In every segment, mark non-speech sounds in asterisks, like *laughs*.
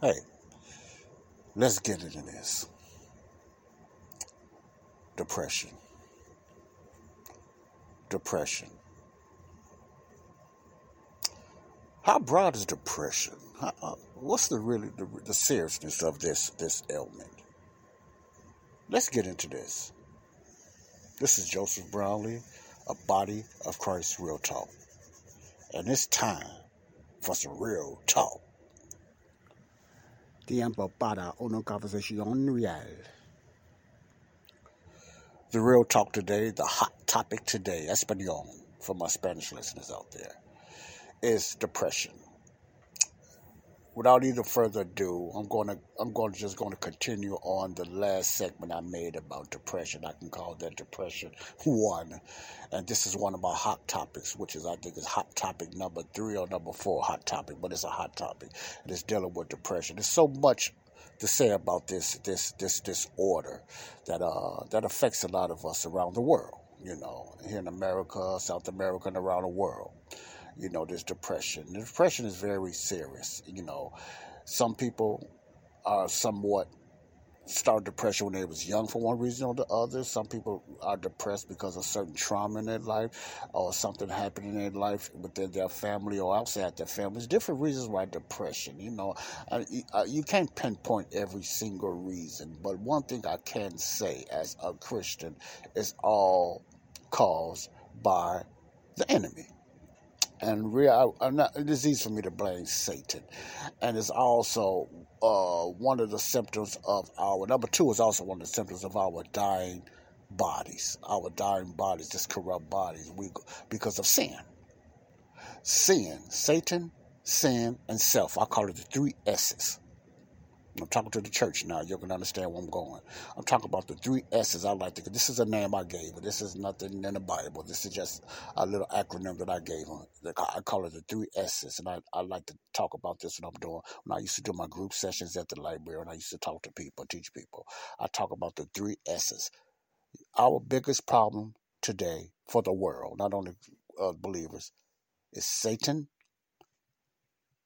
Hey, let's get into this. Depression. Depression. How broad is depression? How, uh, what's the really the, the seriousness of this this ailment? Let's get into this. This is Joseph Brownlee, a body of Christ real talk, and it's time for some real talk. Tiempo para una conversación real. The real talk today, the hot topic today, Espanol, for my Spanish listeners out there, is depression. Without either further ado, I'm going to I'm going to just going to continue on the last segment I made about depression. I can call that depression one, and this is one of my hot topics, which is I think is hot topic number three or number four hot topic, but it's a hot topic. and It's dealing with depression. There's so much to say about this this this disorder that uh that affects a lot of us around the world. You know, here in America, South America, and around the world. You know, this depression. The depression is very serious. You know, some people are somewhat start depression when they was young for one reason or the other. Some people are depressed because of certain trauma in their life or something happened in their life within their family or outside their family. There's different reasons why depression, you know, you, uh, you can't pinpoint every single reason, but one thing I can say as a Christian is all caused by the enemy and real, I'm not, it's easy for me to blame Satan, and it's also uh, one of the symptoms of our number two is also one of the symptoms of our dying bodies, our dying bodies, this corrupt bodies, we because of sin, sin, Satan, sin, and self. I call it the three S's. I'm talking to the church now. You can understand where I'm going. I'm talking about the three S's. I like to. This is a name I gave. This is nothing in the Bible. This is just a little acronym that I gave them. I call it the three S's, and I, I like to talk about this when I'm doing. When I used to do my group sessions at the library, and I used to talk to people, teach people. I talk about the three S's. Our biggest problem today for the world, not only uh, believers, is Satan,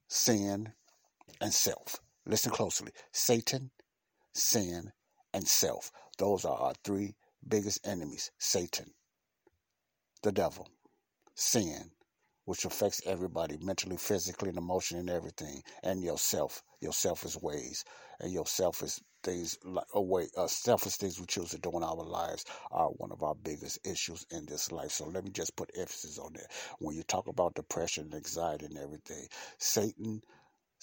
sin, and self. Listen closely Satan, sin, and self. Those are our three biggest enemies Satan, the devil, sin, which affects everybody mentally, physically, and emotionally, and everything, and yourself, your selfish ways, and your selfish things, like away, uh, selfish things we choose to do in our lives are one of our biggest issues in this life. So let me just put emphasis on that. When you talk about depression and anxiety and everything, Satan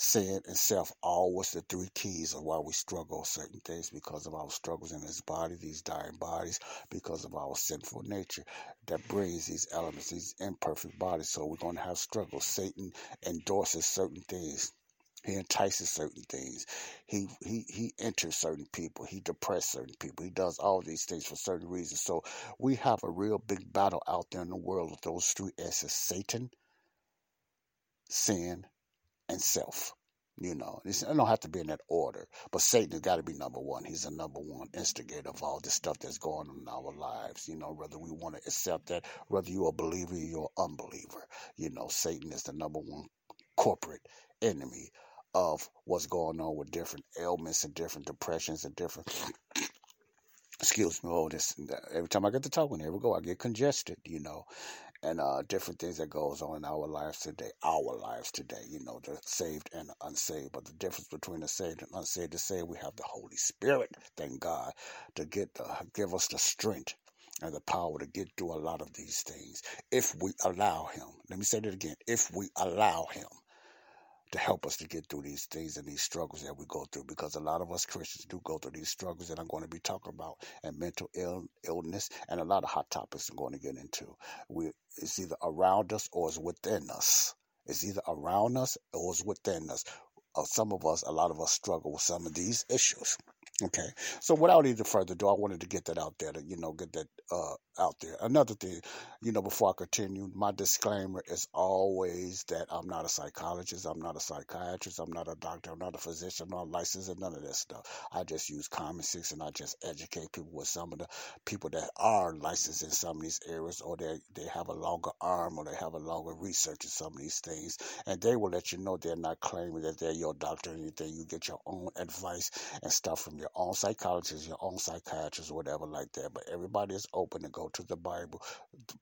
sin and self always the three keys of why we struggle certain things because of our struggles in this body, these dying bodies, because of our sinful nature that brings these elements, these imperfect bodies. So we're going to have struggles. Satan endorses certain things. He entices certain things. He he he enters certain people. He depresses certain people. He does all these things for certain reasons. So we have a real big battle out there in the world with those three S's: Satan, sin, and self. You know, it don't have to be in that order, but Satan has got to be number one. He's the number one instigator of all this stuff that's going on in our lives. You know, whether we want to accept that, whether you're a believer or you're an unbeliever. You know, Satan is the number one corporate enemy of what's going on with different ailments and different depressions and different *coughs* excuse me, oh, this every time I get to talking, here we go, I get congested, you know, and uh, different things that goes on in our lives today, our lives today, you know, the saved and the unsaved. But the difference between the saved and unsaved is saved, we have the Holy Spirit, thank God, to get the, give us the strength and the power to get through a lot of these things if we allow Him. Let me say that again: if we allow Him to help us to get through these things and these struggles that we go through because a lot of us Christians do go through these struggles that I'm going to be talking about and mental Ill, illness and a lot of hot topics I'm going to get into. We, it's either around us or it's within us. It's either around us or it's within us. Uh, some of us, a lot of us struggle with some of these issues. Okay, so without any further ado, I wanted to get that out there to you know get that uh, out there. Another thing, you know, before I continue, my disclaimer is always that I'm not a psychologist, I'm not a psychiatrist, I'm not a doctor, I'm not a physician, I'm not licensed, and none of that stuff. I just use common sense and I just educate people with some of the people that are licensed in some of these areas, or they they have a longer arm, or they have a longer research in some of these things, and they will let you know they're not claiming that they're your doctor or anything. You get your own advice and stuff from your your own psychologist, your own psychiatrist, whatever like that. But everybody is open to go to the Bible,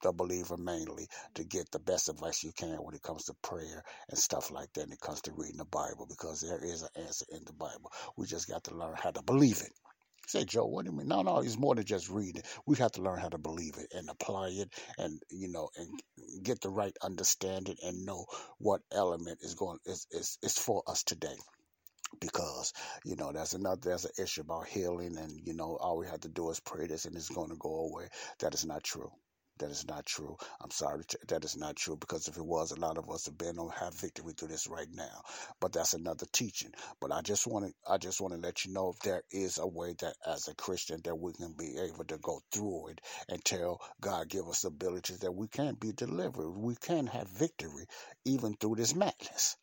the believer mainly, to get the best advice you can when it comes to prayer and stuff like that. And it comes to reading the Bible because there is an answer in the Bible. We just got to learn how to believe it. Say, Joe, what do you mean? No, no, it's more than just reading. We have to learn how to believe it and apply it and, you know, and get the right understanding and know what element is going is, is, is for us today because you know that's another there's an issue about healing and you know all we have to do is pray this and it's going to go away that is not true that is not true. I'm sorry, that is not true because if it was, a lot of us have been on have victory through this right now. But that's another teaching. But I just want to, I just want to let you know if there is a way that as a Christian that we can be able to go through it and tell God give us abilities that we can be delivered. We can have victory even through this madness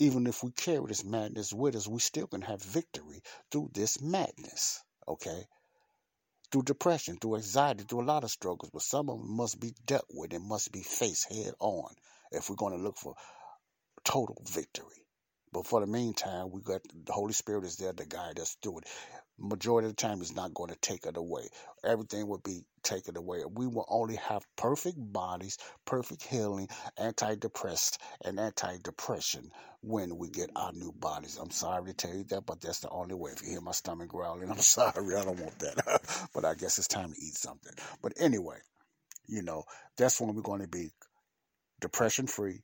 even if we carry this madness with us, we still can have victory through this madness. Okay? Through depression, through anxiety, through a lot of struggles, but some of them must be dealt with and must be faced head on if we're going to look for total victory. But for the meantime, we got the Holy Spirit is there to guide us through it majority of the time is not going to take it away. Everything will be taken away. We will only have perfect bodies, perfect healing, antidepressed, and anti-depression when we get our new bodies. I'm sorry to tell you that, but that's the only way. If you hear my stomach growling, *laughs* I'm sorry. I don't want that. *laughs* but I guess it's time to eat something. But anyway, you know, that's when we're going to be depression free,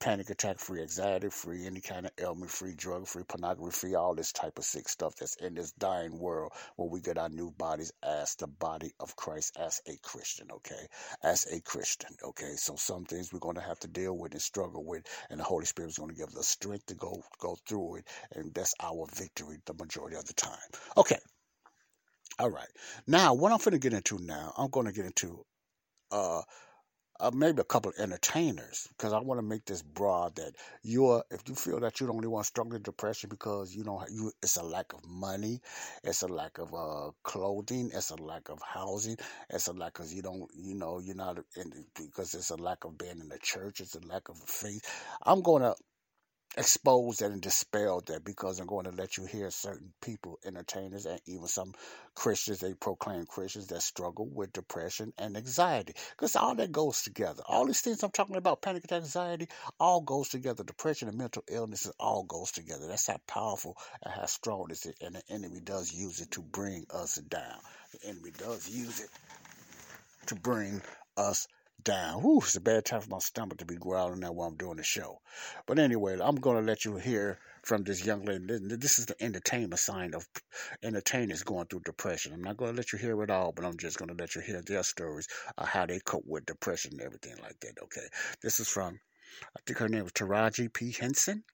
panic attack free, anxiety free, any kind of ailment free, drug free, pornography free, all this type of sick stuff that's in this dying world where we get our new bodies as the body of Christ as a Christian, okay? As a Christian, okay? So some things we're going to have to deal with and struggle with, and the Holy Spirit is going to give us the strength to go go through it, and that's our victory the majority of the time. Okay. All right. Now, what I'm going to get into now, I'm going to get into uh uh, maybe a couple of entertainers because I want to make this broad that you're if you feel that you're the only one struggling with depression because you know you it's a lack of money, it's a lack of uh, clothing, it's a lack of housing, it's a lack of you don't you know you're not in because it's a lack of being in the church, it's a lack of faith. I'm gonna expose that and dispel that because I'm going to let you hear certain people, entertainers, and even some Christians, they proclaim Christians that struggle with depression and anxiety. Because all that goes together. All these things I'm talking about, panic attack, anxiety, all goes together. Depression and mental illnesses all goes together. That's how powerful and how strong it is. And the enemy does use it to bring us down. The enemy does use it to bring us down. Whew, it's a bad time for my stomach to be growling now while I'm doing the show. But anyway, I'm going to let you hear from this young lady. This is the entertainment sign of entertainers going through depression. I'm not going to let you hear it all, but I'm just going to let you hear their stories of how they cope with depression and everything like that. Okay. This is from, I think her name was Taraji P. Henson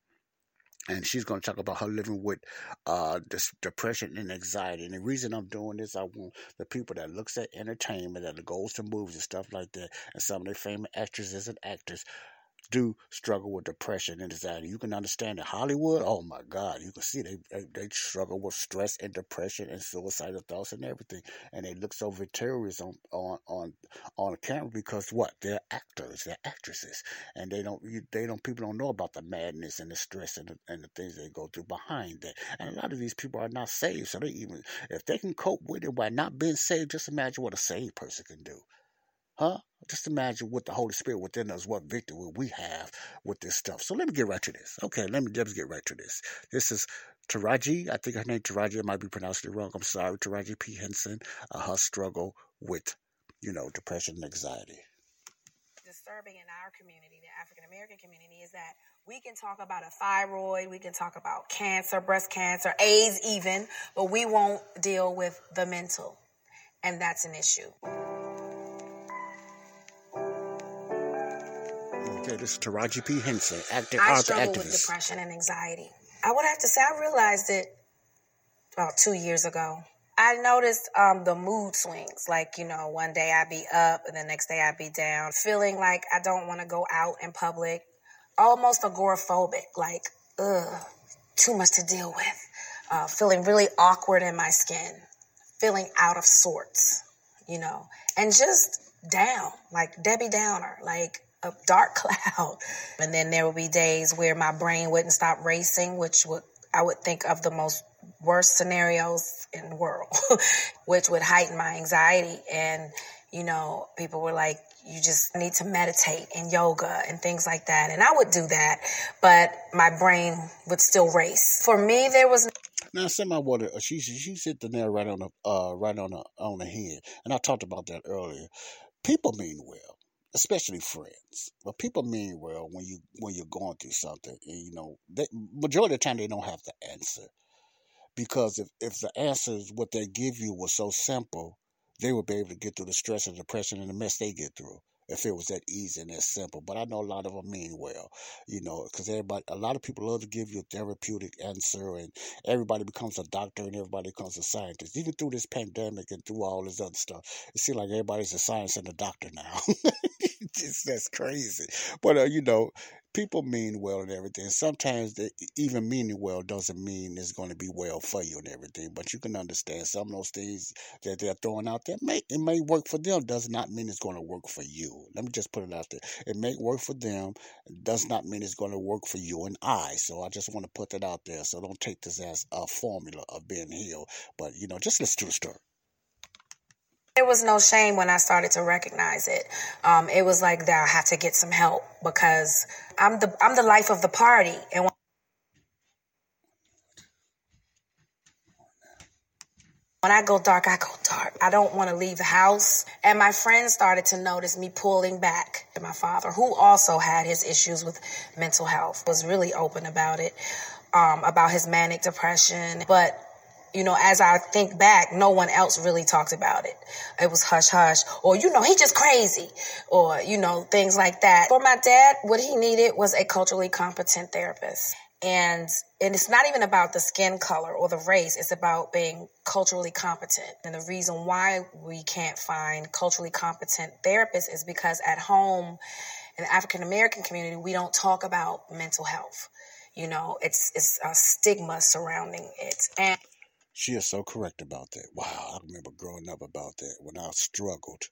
and she's going to talk about her living with uh, this depression and anxiety. And the reason I'm doing this, I want the people that looks at entertainment, that goes to movies and stuff like that, and some of the famous actresses and actors do struggle with depression and anxiety. You can understand in Hollywood, oh my God, you can see they, they, they struggle with stress and depression and suicidal thoughts and everything, and they look so victorious on on on on camera because what? They're actors, they're actresses, and they don't you, they don't people don't know about the madness and the stress and the, and the things they go through behind that. And a lot of these people are not saved, so they even if they can cope with it by not being saved, just imagine what a saved person can do. Huh? Just imagine what the Holy Spirit within us, what victory we have with this stuff. So let me get right to this. Okay, let me just get right to this. This is Taraji. I think her name Taraji. I might be pronouncing it wrong. I'm sorry. Taraji P. Henson. Uh, her struggle with, you know, depression and anxiety. Disturbing in our community, the African American community, is that we can talk about a thyroid, we can talk about cancer, breast cancer, AIDS, even, but we won't deal with the mental. And that's an issue. This is Taraji P. Henson, actor, I author, struggle activist. with depression and anxiety. I would have to say I realized it about two years ago. I noticed um, the mood swings. Like, you know, one day I'd be up and the next day I'd be down, feeling like I don't want to go out in public, almost agoraphobic, like, ugh, too much to deal with, uh, feeling really awkward in my skin, feeling out of sorts, you know, and just down, like Debbie Downer, like a dark *laughs* cloud. And then there would be days where my brain wouldn't stop racing, which would I would think of the most worst scenarios in the world, *laughs* which would heighten my anxiety. And, you know, people were like, you just need to meditate and yoga and things like that. And I would do that, but my brain would still race. For me, there was Now, semi water, she she hit the nail right on the uh right on the on the head, and I talked about that earlier. People mean well, especially friends, but people mean well when you when you're going through something. And, you know, they, majority of the time they don't have the answer because if if the answers what they give you was so simple, they would be able to get through the stress and depression and the mess they get through if it was that easy and that simple. But I know a lot of them mean well, you know, because everybody, a lot of people love to give you a therapeutic answer, and everybody becomes a doctor and everybody becomes a scientist. Even through this pandemic and through all this other stuff, it seems like everybody's a science and a doctor now. *laughs* *laughs* It's- that's crazy. But uh, you know, people mean well and everything. Sometimes even meaning well doesn't mean it's going to be well for you and everything. But you can understand some of those things that they're throwing out there. May it may work for them, does not mean it's going to work for you. Let me just put it out there. It may work for them, does not mean it's going to work for you and I. So I just want to put that out there. So don't take this as a formula of being healed. But you know, just listen to the story. There was no shame when I started to recognize it. Um, it was like that I had to get some help because I'm the I'm the life of the party, and when when I go dark, I go dark. I don't want to leave the house. And my friends started to notice me pulling back. My father, who also had his issues with mental health, was really open about it, um, about his manic depression. But you know, as I think back, no one else really talked about it. It was hush hush, or, you know, he just crazy, or, you know, things like that. For my dad, what he needed was a culturally competent therapist. And, and it's not even about the skin color or the race. It's about being culturally competent. And the reason why we can't find culturally competent therapists is because at home, in the African American community, we don't talk about mental health. You know, it's, it's a stigma surrounding it. And She is so correct about that. Wow, I remember growing up about that when I struggled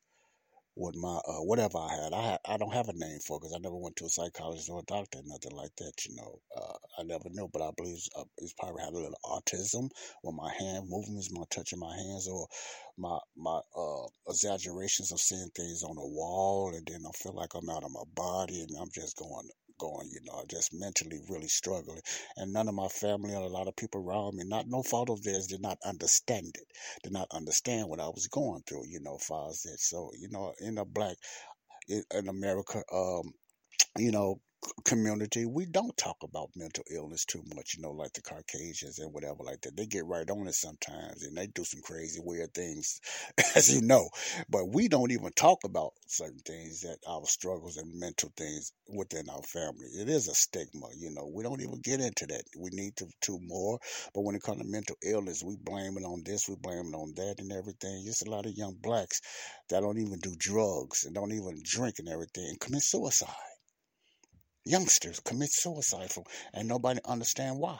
with my uh, whatever I had. I had, I don't have a name for because I never went to a psychologist or a doctor, nothing like that. You know, uh, I never knew, but I believe it's, uh, it's probably had a little autism with my hand movements, my touching my hands, or my my uh, exaggerations of seeing things on the wall, and then I feel like I'm out of my body, and I'm just going going, you know, just mentally really struggling. And none of my family and a lot of people around me, not no fault of theirs, did not understand it. Did not understand what I was going through, you know, far as that. So, you know, in a black in, in America, um, you know, community, we don't talk about mental illness too much, you know, like the Caucasians and whatever like that. They get right on it sometimes and they do some crazy, weird things, *laughs* as you know. But we don't even talk about certain things that our struggles and mental things within our family. It is a stigma, you know. We don't even get into that. We need to, to more. But when it comes to mental illness, we blame it on this, we blame it on that and everything. Just a lot of young blacks that don't even do drugs and don't even drink and everything and commit suicide youngsters commit suicide from, and nobody understand why.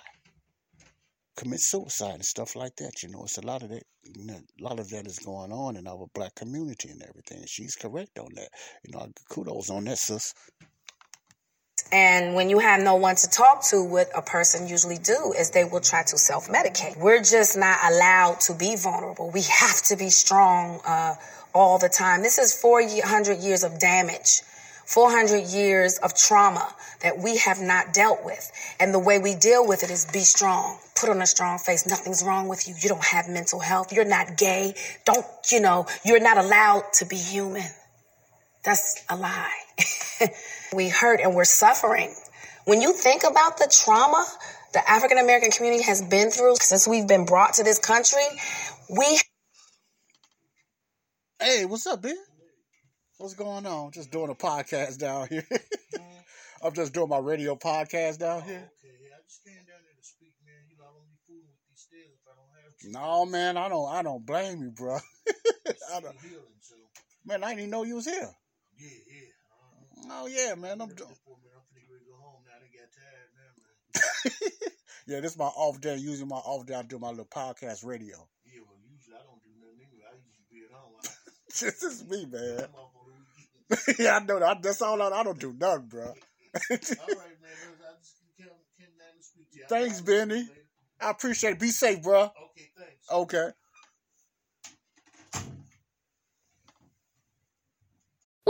Commit suicide and stuff like that. You know, it's a lot of that. You know, a lot of that is going on in our black community and everything. And she's correct on that. You know, kudos on that, sis. And when you have no one to talk to, what a person usually do is they will try to self-medicate. We're just not allowed to be vulnerable. We have to be strong uh, all the time. This is 400 years of damage, 400 years of trauma that we have not dealt with. And the way we deal with it is be strong. Put on a strong face. Nothing's wrong with you. You don't have mental health. You're not gay. Don't, you know, you're not allowed to be human. That's a lie. *laughs* we hurt and we're suffering. When you think about the trauma the African American community has been through since we've been brought to this country, we Hey, what's up, man? What's going on? Just doing a podcast down here. *laughs* I'm just doing my radio podcast down Oh, here. okay, yeah, I just came down there to speak, man. You know, I don't be fooling with these stairs if I don't have to. No, man, I don't. I don't blame you, bro. *laughs* I don't, healing, so man, I didn't even know you was here. yeah, yeah. Uh, Oh yeah, man. I'm doing. this point, man, I'm finna go go home now. They got tired now, man. *laughs* yeah, this is my off day. Using my off day, I do my little podcast radio. Yeah, well, usually I don't do nothing anyway. I usually be at home. I, this is me, man. *laughs* yeah, I know that. That's all. I, I don't do nothing, bro. All right, man. I just came, down to speak to you. Thanks, talk to you Benny. I appreciate it. Be safe, bro. Okay, thanks. Okay.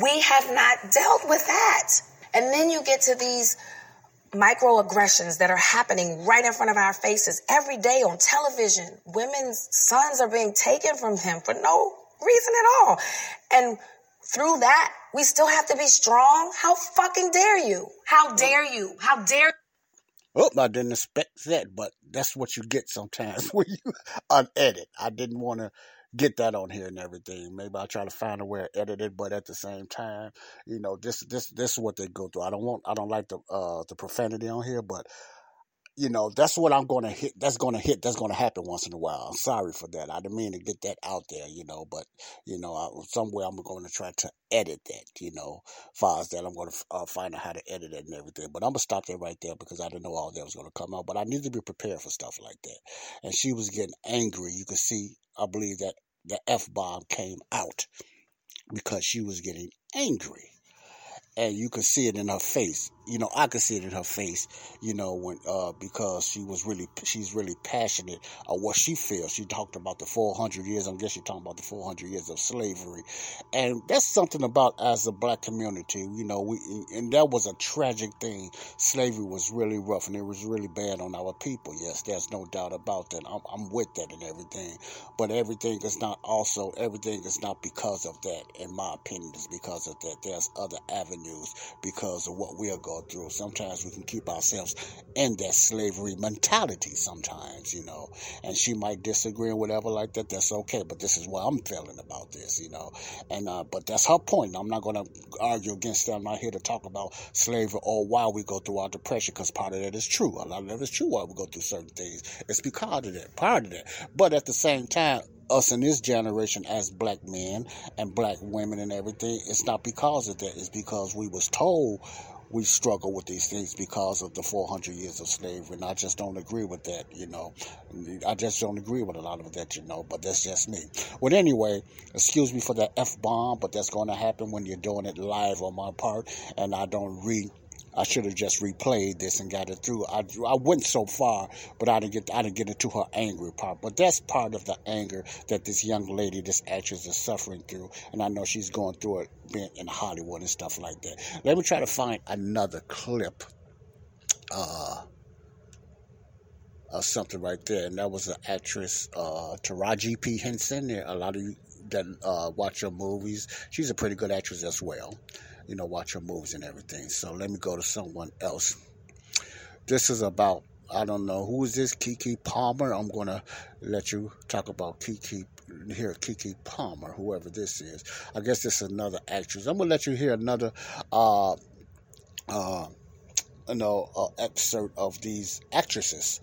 We have not dealt with that. And then you get to these microaggressions that are happening right in front of our faces every day on television. Women's sons are being taken from them for no reason at all. And through that, we still have to be strong. How fucking dare you? How dare you? How dare Oh, I didn't expect that, but that's what you get sometimes *laughs* when you unedit. I didn't want to get that on here and everything. Maybe I'll try to find a way to edit it, but at the same time, you know, this this this is what they go through. I don't want I don't like the uh the profanity on here, but you know, that's what I'm gonna hit that's gonna hit that's gonna happen once in a while. I'm sorry for that. I didn't mean to get that out there, you know, but you know, I, somewhere I'm gonna try to edit that, you know, far as that I'm gonna uh, find out how to edit it and everything. But I'm gonna stop there right there because I didn't know all that was gonna come out. But I need to be prepared for stuff like that. And she was getting angry. You could see, I believe that the f bomb came out because she was getting angry and you could see it in her face. You know, I could see it in her face. You know, when uh, because she was really she's really passionate of what she feels. She talked about the 400 years. I guess she's talking about the 400 years of slavery, and that's something about as a black community. You know, we and that was a tragic thing. Slavery was really rough, and it was really bad on our people. Yes, there's no doubt about that. I'm, I'm with that and everything, but everything is not also everything is not because of that. In my opinion, is because of that. There's other avenues because of what we are going through. Sometimes we can keep ourselves in that slavery mentality. Sometimes, you know, and she might disagree or whatever like that. That's okay, but this is what I'm feeling about this, you know. And uh, but that's her point. I'm not to argue against that. I'm not here to talk about slavery or why we go through our depression because part of that is true. A lot of that is true why we go through certain things. It's because of that, part of that. But at the same time, us in this generation as black men and black women and everything, it's not because of that. It's because we was told we struggle with these things because of the 400 years of slavery. And I just don't agree with that, you know. I just don't agree with a lot of that, you know, but that's just me. Well, anyway, excuse me for that F bomb, but that's going to happen when you're doing it live on my part and I don't read. I should have just replayed this and got it through. I, I went so far, but I didn't get I didn't get into her angry part. But that's part of the anger that this young lady, this actress, is suffering through, and I know she's going through it being in Hollywood and stuff like that. Let me try to find another clip. Uh, something right there, and that was the actress uh, Taraji P Henson. A lot of you that uh, watch her movies, she's a pretty good actress as well you know, watch your moves and everything. So let me go to someone else. This is about, I don't know, who is this? Keke Palmer. I'm to let you talk about Keke, hear Keke Palmer, whoever this is. I guess this is another actress. I'm to let you hear another, uh, uh, you know, uh, excerpt of these actresses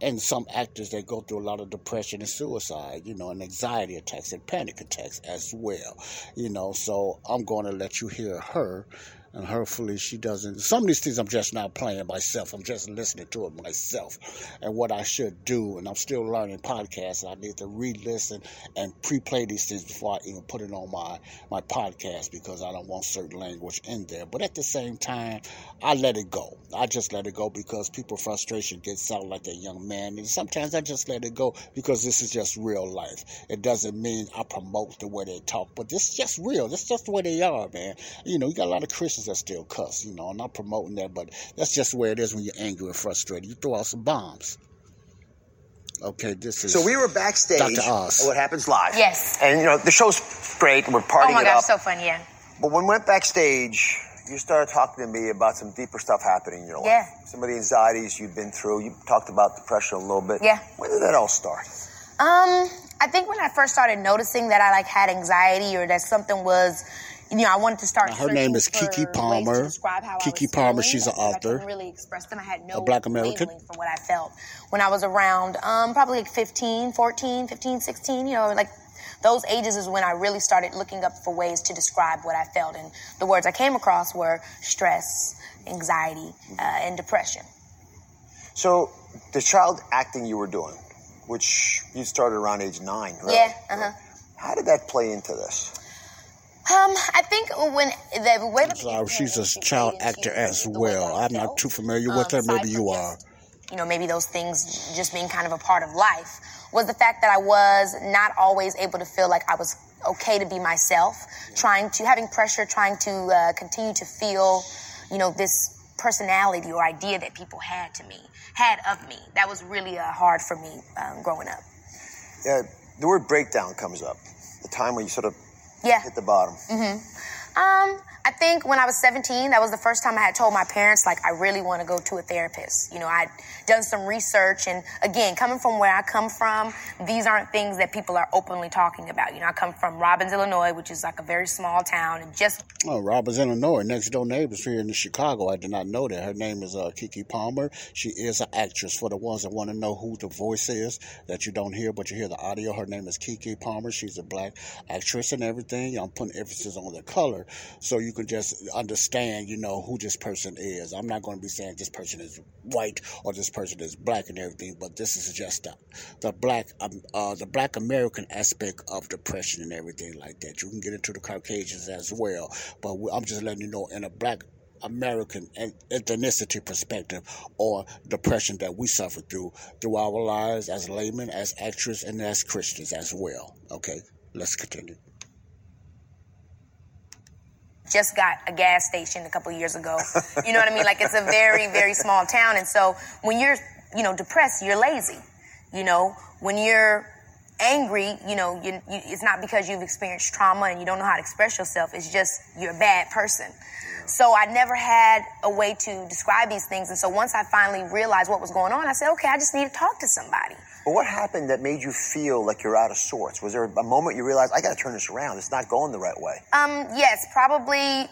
and some actors that go through a lot of depression and suicide, you know, and anxiety attacks and panic attacks as well, you know. So I'm going to let you hear her, and hopefully she doesn't. Some of these things I'm just not playing myself. I'm just listening to it myself, and what I should do. And I'm still learning podcasts. I need to re-listen and pre-play these things before I even put it on my my podcast because I don't want certain language in there. But at the same time, I let it go. I just let it go because people frustration gets out like a young man, and sometimes I just let it go because this is just real life. It doesn't mean I promote the way they talk, but this is just real. This is just the way they are, man. You know, you got a lot of Christians that still cuss. You know, I'm not promoting that, but that's just where it is when you're angry and frustrated. You throw out some bombs. Okay, this is So we were backstage Dr. Oz. What Happens Live. Yes. And, you know, the show's great. We're partying Oh my it gosh, so fun, yeah. But when we went backstage, you started talking to me about some deeper stuff happening in your life. Yeah. Some of the anxieties you've been through. You talked about depression a little bit. Yeah. When did that all start? Um, I think when I first started noticing that I like had anxiety or that something was, you know, I wanted to start. Now, her name is Keke for ways to Palmer. describe how I Keke Palmer, she's an because I author. couldn't really express them. I had no A black American. labeling for what I felt when I was around, um, probably like 15, 14, 15, 16. You know, like those ages is when I really started looking up for ways to describe what I felt, and the words I came across were stress, anxiety, uh, and depression. So the child acting you were doing, which you started around age nine, right? Yeah. Uh huh. How did that play into this? Um, I think when the way that So she's a child actor as well. I'm not too familiar with her. Um, Maybe you are. you know, maybe those things just being kind of a part of life was the fact that I was not always able to feel like I was okay to be myself, trying to, having pressure, trying to uh, continue to feel, you know, this personality or idea that people had to me, had of me. That was really uh, hard for me um, growing up. Yeah, the word breakdown comes up. The time when you sort of Yeah. hit the bottom. Mm-hmm. Um, I think when I was 17, that was the first time I had told my parents, like, I really want to go to a therapist. You know, I'd done some research, and again, coming from where I come from, these aren't things that people are openly talking about. You know, I come from Robbins, Illinois, which is like a very small town, and just Oh, Robbins, Illinois, next door neighbors here in Chicago. I did not know that. Her name is uh, Keke Palmer. She is an actress. For the ones that want to know who the voice is that you don't hear, but you hear the audio, her name is Keke Palmer. She's a black actress and everything. I'm putting emphasis on the color so you can just understand, you know, who this person is. I'm not going to be saying this person is white or this person is black and everything, but this is just the, the black, um, uh, the black American aspect of depression and everything like that. You can get into the Caucasians as well, but I'm just letting you know in a black American ethnicity perspective or depression that we suffer through through our lives as laymen, as actors, and as Christians as well. Okay, let's continue. Just got a gas station a couple years ago. You know what I mean? Like it's a very, very small town. And so when you're, you know, depressed, you're lazy. You know, when you're angry, you know, you, you, it's not because you've experienced trauma and you don't know how to express yourself. It's just you're a bad person. So I never had a way to describe these things. And so once I finally realized what was going on, I said, okay, I just need to talk to somebody. But what happened that made you feel like you're out of sorts? Was there a moment you realized I got to turn this around? It's not going the right way. Um, yes, probably.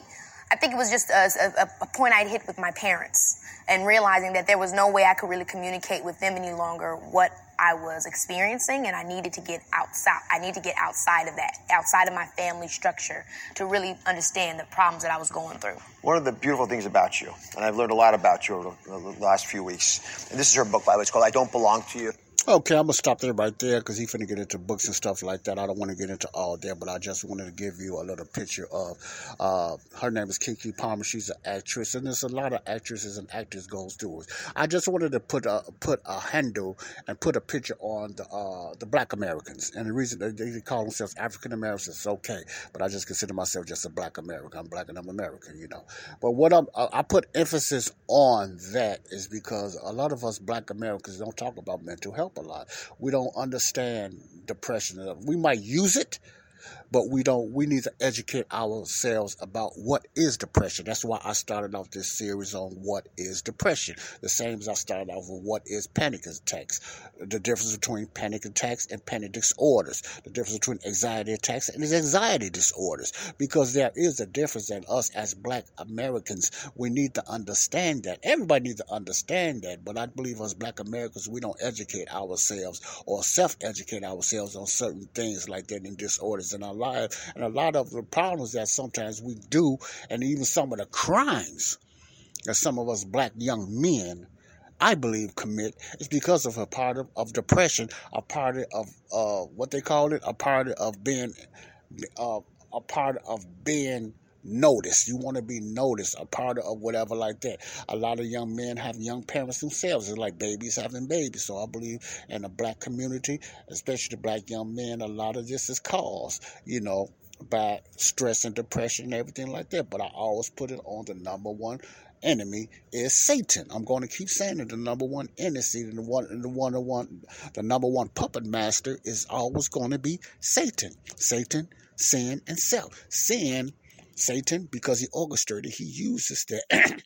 I think it was just a, a, a point I'd hit with my parents and realizing that there was no way I could really communicate with them any longer what I was experiencing, and I needed to get outside. I need to get outside of that, outside of my family structure, to really understand the problems that I was going through. One of the beautiful things about you, and I've learned a lot about you over the last few weeks, and this is her book, by the way. It's called I Don't Belong to You. Okay, I'm gonna stop there right there because he's finna get into books and stuff like that. I don't want to get into all that, but I just wanted to give you a little picture of. Uh, her name is Keke Palmer. She's an actress, and there's a lot of actresses and actors goes through it. I just wanted to put a put a handle and put a picture on the uh, the Black Americans, and the reason they, they call themselves African Americans is okay, but I just consider myself just a Black American. I'm Black and I'm American, you know. But what I'm, I I put emphasis on that is because a lot of us Black Americans don't talk about mental health a lot. We don't understand depression. We might use it, but we don't. We need to educate ourselves about what is depression. That's why I started off this series on what is depression. The same as I started off with what is panic attacks. The difference between panic attacks and panic disorders. The difference between anxiety attacks and anxiety disorders. Because there is a difference in us as Black Americans. We need to understand that. Everybody needs to understand that. But I believe us Black Americans, we don't educate ourselves or self-educate ourselves on certain things like that and disorders in our life. And a lot of the problems that sometimes we do, and even some of the crimes that some of us black young men, I believe, commit is because of a part of, of depression, a part of uh, what they call it, a part of being, uh, a part of being noticed. You want to be noticed, a part of whatever like that. A lot of young men have young parents themselves. It's like babies having babies. So I believe in the black community, especially the black young men, a lot of this is caused, you know, by stress and depression and everything like that. But I always put it on the number one enemy is Satan. I'm going to keep saying it. The number one enemy, the one, the one, the one, the number one puppet master is always going to be Satan. Satan, sin, and self. Sin, Satan, because he orchestrated, he uses that.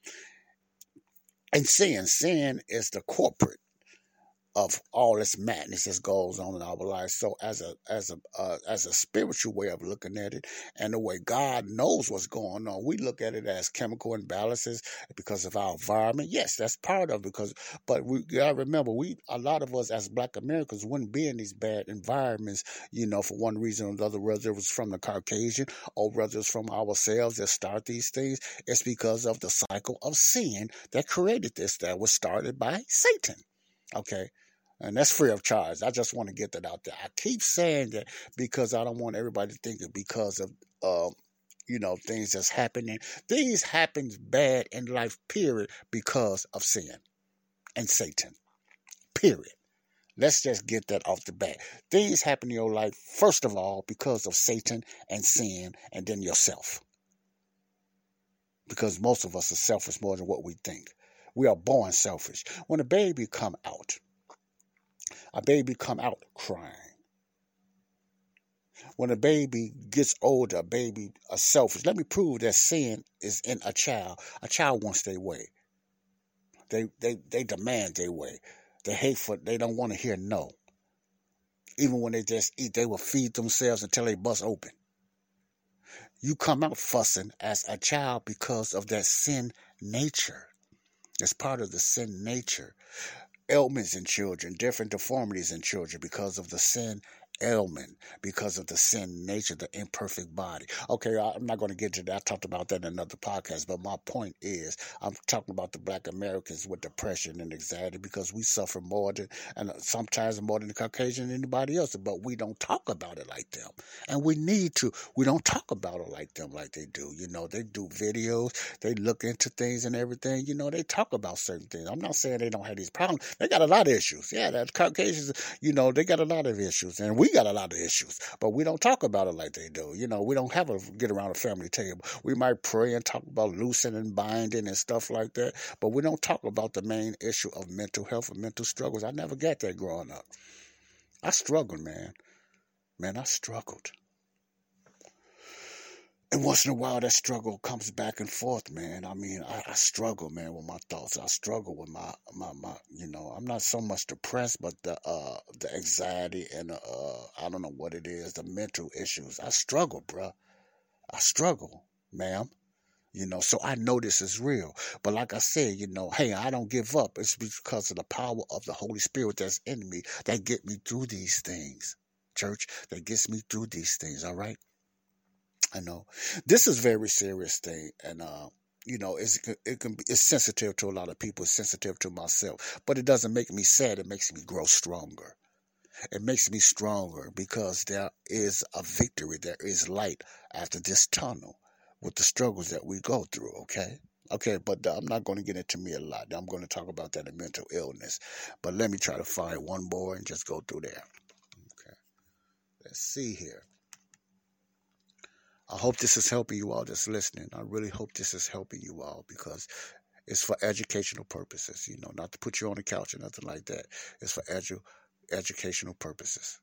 *clears throat* and sin, sin is the corporate of all this madness that goes on in our lives. So as a as a uh, as a spiritual way of looking at it, and the way God knows what's going on, we look at it as chemical imbalances because of our environment. Yes, that's part of it because, but we gotta remember, we a lot of us as Black Americans wouldn't be in these bad environments, you know, for one reason or another, whether it was from the Caucasian or whether it's from ourselves that start these things. It's because of the cycle of sin that created this. That was started by Satan. Okay. And that's free of charge. I just want to get that out there. I keep saying that because I don't want everybody to think it because of, uh, you know, things that's happening. Things happen bad in life, period, because of sin and Satan. Period. Let's just get that off the bat. Things happen in your life, first of all, because of Satan and sin, and then yourself. Because most of us are selfish more than what we think. We are born selfish. When a baby come out, a baby come out crying. When a baby gets older, a baby are selfish. Let me prove that sin is in a child. A child wants their way. They they they demand their way. They hate for they don't want to hear no. Even when they just eat, they will feed themselves until they bust open. You come out fussing as a child because of that sin nature. It's part of the sin nature ailments in children, different deformities in children because of the sin ailment, because of the sin nature, the imperfect body. Okay, I'm not going to get to that. I talked about that in another podcast, but my point is I'm talking about the black Americans with depression and anxiety because we suffer more than, and sometimes more than the Caucasian anybody else, but we don't talk about it like them. And we need to. We don't talk about it like them like they do. You know, they do videos, they look into things and everything. You know, they talk about certain things. I'm not saying they don't have these problems. They got a lot of issues. Yeah, that Caucasians, you know, they got a lot of issues. And we got a lot of issues, but we don't talk about it like they do. You know, we don't have a get around a family table. We might pray and talk about loosening and binding and stuff like that, but we don't talk about the main issue of mental health and mental struggles. I never got that growing up. I struggled, man. Man, I struggled. And once in a while, that struggle comes back and forth, man. I mean, I, I struggle, man, with my thoughts. I struggle with my, my, my, you know, I'm not so much depressed, but the, uh, the anxiety and, uh, I don't know what it is, the mental issues. I struggle, bruh. I struggle, ma'am. You know, so I know this is real. But like I said, you know, hey, I don't give up. It's because of the power of the Holy Spirit that's in me that get me through these things. Church, that gets me through these things, all right? I know this is very serious thing, and uh, you know, it's it can be it's sensitive to a lot of people. It's sensitive to myself, but it doesn't make me sad. It makes me grow stronger. It makes me stronger because there is a victory. There is light after this tunnel with the struggles that we go through. Okay. Okay, but uh, I'm not going to get into me a lot. I'm going to talk about that in mental illness. But let me try to find one more and just go through there. Okay. Let's see here. I hope this is helping you all that's listening. I really hope this is helping you all because it's for educational purposes, you know, not to put you on the couch or nothing like that. It's for edu- educational purposes.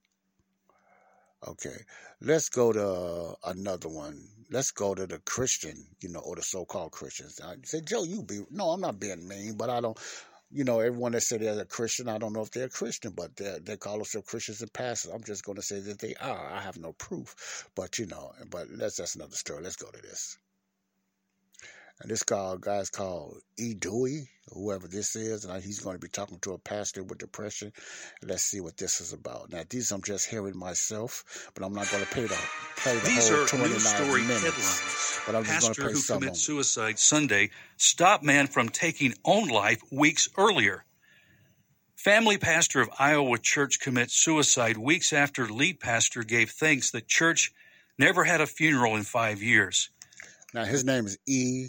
Okay, let's go to another one. Let's go to the Christian, you know, or the so-called Christians. I say, Joe, you be no, I'm not being mean, but I don't, you know, everyone that say they're a Christian, I don't know if they're a Christian, but they they call themselves Christians and pastors. I'm just going to say that they are. I have no proof, but you know, but that's that's another story. Let's go to this. And this guy, guy's called E. Dewey, whoever this is, and he's going to be talking to a pastor with depression. Let's see what this is about. Now, these I'm just hearing myself, but I'm not going to play the play the These whole are 29 news story minutes. headlines. But I'm just going to Pastor play who commits suicide Sunday stopped man from taking own life weeks earlier. Family pastor of Iowa Church commits suicide weeks after lead pastor gave thanks that church never had a funeral in five years. Now, his name is E.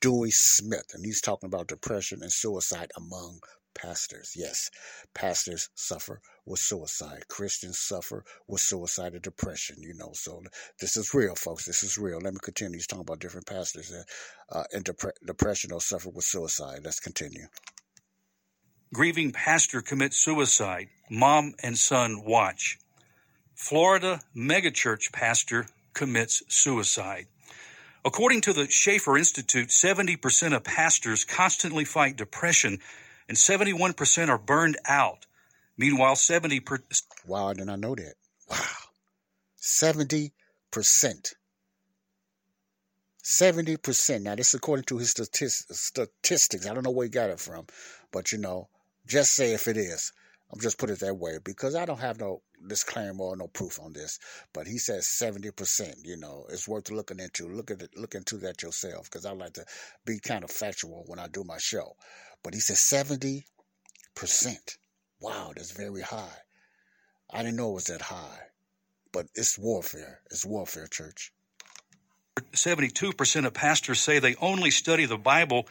Dewey Smith, and he's talking about depression and suicide among pastors. Yes, pastors suffer with suicide. Christians suffer with suicide and depression, you know. So this is real, folks. This is real. Let me continue. He's talking about different pastors that uh, depre- depression or suffer with suicide. Let's continue. Grieving pastor commits suicide. Mom and son watch. Florida megachurch pastor commits suicide. According to the Schaeffer Institute, 70% of pastors constantly fight depression and 71% are burned out. Meanwhile, 70% Wow, I did not know that. Wow. 70%. 70%. Now, this is according to his statis- statistics. I don't know where he got it from, but you know, just say if it is. I'm just put it that way because I don't have no disclaimer or no proof on this. But he says 70%. You know, it's worth looking into. Look at it, look into that yourself because I like to be kind of factual when I do my show. But he says 70%. Wow, that's very high. I didn't know it was that high, but it's warfare. It's warfare, church. 72% of pastors say they only study the Bible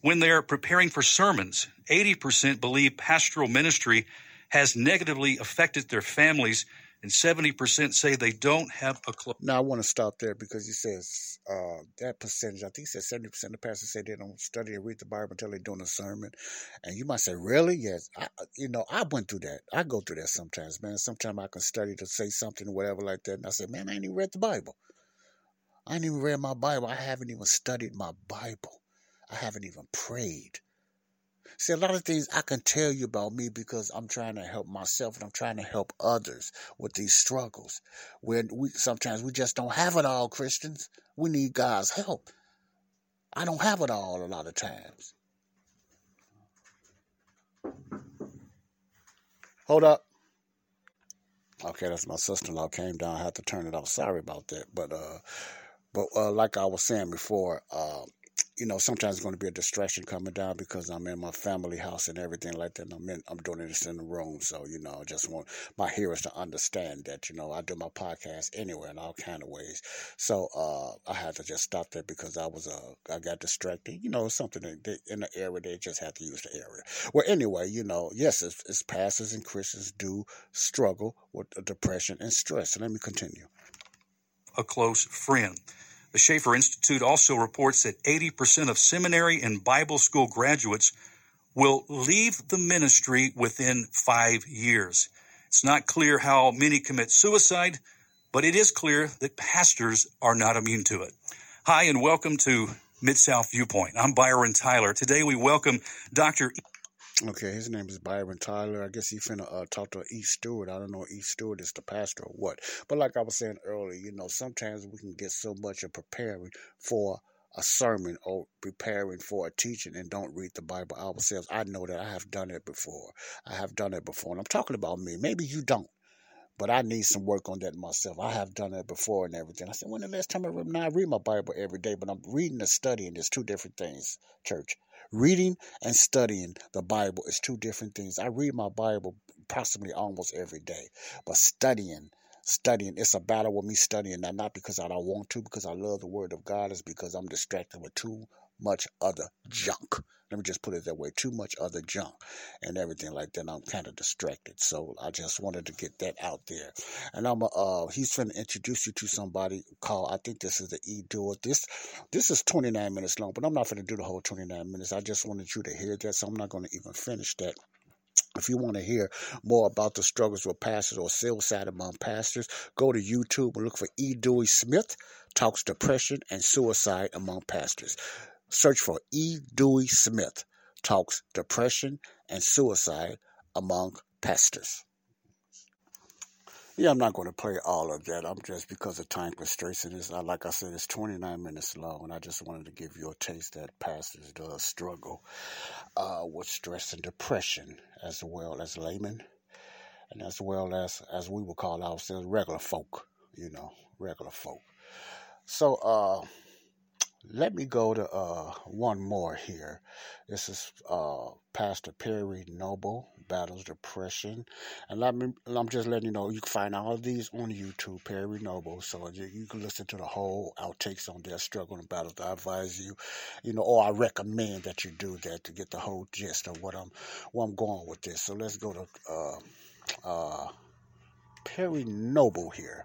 when they're preparing for sermons. 80% believe pastoral ministry has negatively affected their families, and 70% say they don't have a close. Now I want to stop there because he says uh, that percentage. I think he seventy percent of pastors say they don't study and read the Bible until they're doing a sermon. And you might say, "Really? Yes." I, you know, I went through that. I go through that sometimes, man. Sometimes I can study to say something or whatever like that, and I say, "Man, I ain't even read the Bible. I ain't even read my Bible. I haven't even studied my Bible. I haven't even prayed." See, a lot of things I can tell you about me because I'm trying to help myself and I'm trying to help others with these struggles. When we sometimes we just don't have it all, Christians. We need God's help. I don't have it all a lot of times. Hold up. Okay, that's my sister-in-law came down. I had to turn it off. Sorry about that. But uh, but uh, like I was saying before, uh, you know, sometimes it's going to be a distraction coming down because I'm in my family house and everything like that. And I'm in, I'm doing this in the room, so you know, I just want my hearers to understand that you know I do my podcast anywhere in all kind of ways. So uh, I had to just stop there because I was uh, I got distracted. You know, something that they, in the area they just had to use the area. Well, anyway, you know, yes, it's, it's pastors and Christians do struggle with depression and stress. So let me continue. a close friend. The Schaeffer Institute also reports that 80% of seminary and Bible school graduates will leave the ministry within five years. It's not clear how many commit suicide, but it is clear that pastors are not immune to it. Hi, and welcome to Mid South Viewpoint. I'm Byron Tyler. Today we welcome Dr. Okay, his name is Byron Tyler. I guess he finna uh, talk to E. Stewart. I don't know E. Stewart is the pastor or what. But like I was saying earlier, you know, sometimes we can get so much of preparing for a sermon or preparing for a teaching and don't read the Bible ourselves. I know that I have done it before. I have done it before. And I'm talking about me. Maybe you don't. But I need some work on that myself. I have done it before and everything. I said, when the last time I read? Now I read my Bible every day, but I'm reading and studying. There's two different things, church. Reading and studying the Bible is two different things. I read my Bible possibly almost every day, but studying, studying, it's a battle with me studying. Now, not because I don't want to, because I love the Word of God, it's because I'm distracted with too much other junk. Let me just put it that way too much other junk and everything like that. I'm kind of distracted. So I just wanted to get that out there. And I'm, uh, he's going to introduce you to somebody called, I think this is the E Dewey. This, this is 29 minutes long, but I'm not going to do the whole 29 minutes. I just wanted you to hear that. So I'm not going to even finish that. If you want to hear more about the struggles with pastors or suicide among pastors, go to YouTube and look for E. Dewey Smith Talks Depression and Suicide Among Pastors. Search for E. Dewey Smith Talks Depression and Suicide Among Pastors. Yeah, I'm not going to play all of that. I'm just because of time constraints. And it's, uh, like I said, it's 29 minutes long, and I just wanted to give you a taste that pastors does struggle uh, with stress and depression, as well as laymen, and as well as as we would call ourselves regular folk. You know, regular folk. So, uh, let me go to uh, one more here. This is uh, Pastor Perry Noble battles depression, and let me, I'm just letting you know you can find all of these on YouTube, Perry Noble, so you, you can listen to the whole outtakes on their struggle and battles. I advise you, you know, or I recommend that you do that to get the whole gist of what I'm where I'm going with this. So let's go to uh, uh, Perry Noble here.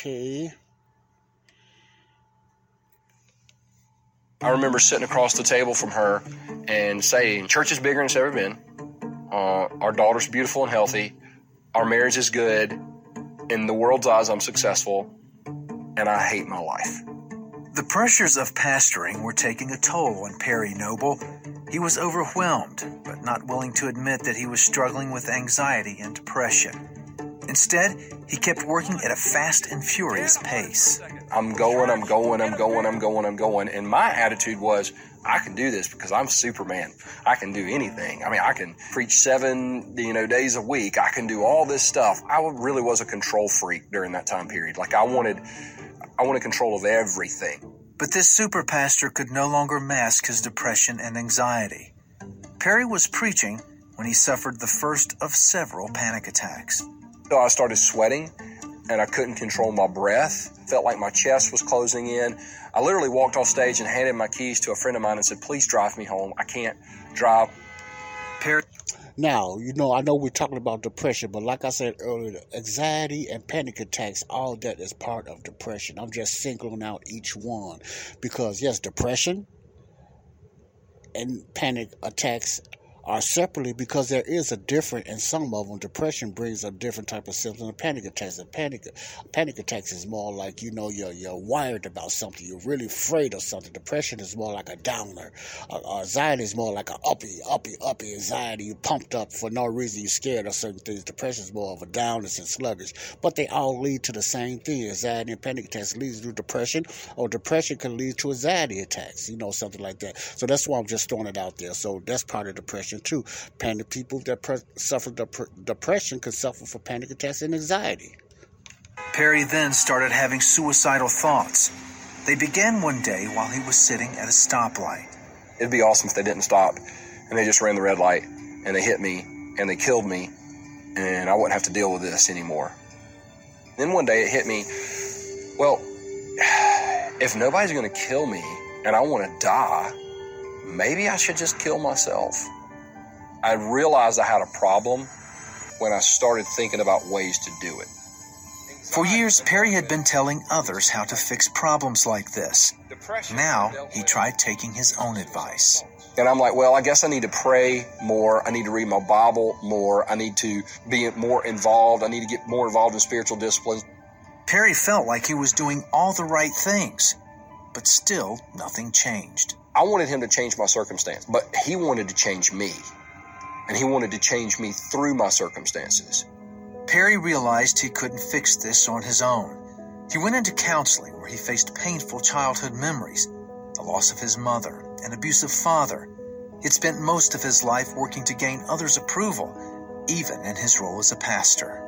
Okay. I remember sitting across the table from her and saying, Church is bigger than it's ever been. Uh, our daughter's beautiful and healthy. Our marriage is good. In the world's eyes, I'm successful. And I hate my life. The pressures of pastoring were taking a toll on Perry Noble. He was overwhelmed, but not willing to admit that he was struggling with anxiety and depression. Instead, he kept working at a fast and furious pace. I'm going, I'm going, I'm going, I'm going, I'm going. And my attitude was, I can do this because I'm Superman. I can do anything. I mean, I can preach seven, you know, days a week. I can do all this stuff. I really was a control freak during that time period. Like I wanted, I wanted control of everything. But this super pastor could no longer mask his depression and anxiety. Perry was preaching when he suffered the first of several panic attacks. So I started sweating and I couldn't control my breath. Felt like my chest was closing in. I literally walked off stage and handed my keys to a friend of mine and said, Please drive me home. I can't drive. Perry. Now, you know, I know we're talking about depression, but like I said earlier, anxiety and panic attacks, all that is part of depression. I'm just singling out each one because, yes, depression and panic attacks are separately because there is a different in some of them. Depression brings a different type of symptom than panic attacks. And panic panic attacks is more like you know you're you're wired about something. You're really afraid of something. Depression is more like a downer. Uh, anxiety is more like a uppy uppy uppy anxiety. You pumped up for no reason. You're scared of certain things. Depression is more of a downness and sluggish. But they all lead to the same thing. Anxiety and panic attacks leads to depression, or depression can lead to anxiety attacks. You know something like that. So that's why I'm just throwing it out there. So that's part of depression too. Panic people that pre- suffer dep- depression can suffer from panic attacks and anxiety. Perry then started having suicidal thoughts. They began one day while he was sitting at a stoplight. It'd be awesome if they didn't stop and they just ran the red light and they hit me and they killed me and I wouldn't have to deal with this anymore. Then one day it hit me well, *sighs* if nobody's going to kill me and I want to die, maybe I should just kill myself. I realized I had a problem when I started thinking about ways to do it. For years, Perry had been telling others how to fix problems like this. Now, he tried taking his own advice. And I'm like, well, I guess I need to pray more. I need to read my Bible more. I need to be more involved. I need to get more involved in spiritual disciplines. Perry felt like he was doing all the right things, but still nothing changed. I wanted him to change my circumstance, but he wanted to change me. And he wanted to change me through my circumstances. Perry realized he couldn't fix this on his own. He went into counseling where he faced painful childhood memories, the loss of his mother, an abusive father. He'd spent most of his life working to gain others' approval, even in his role as a pastor.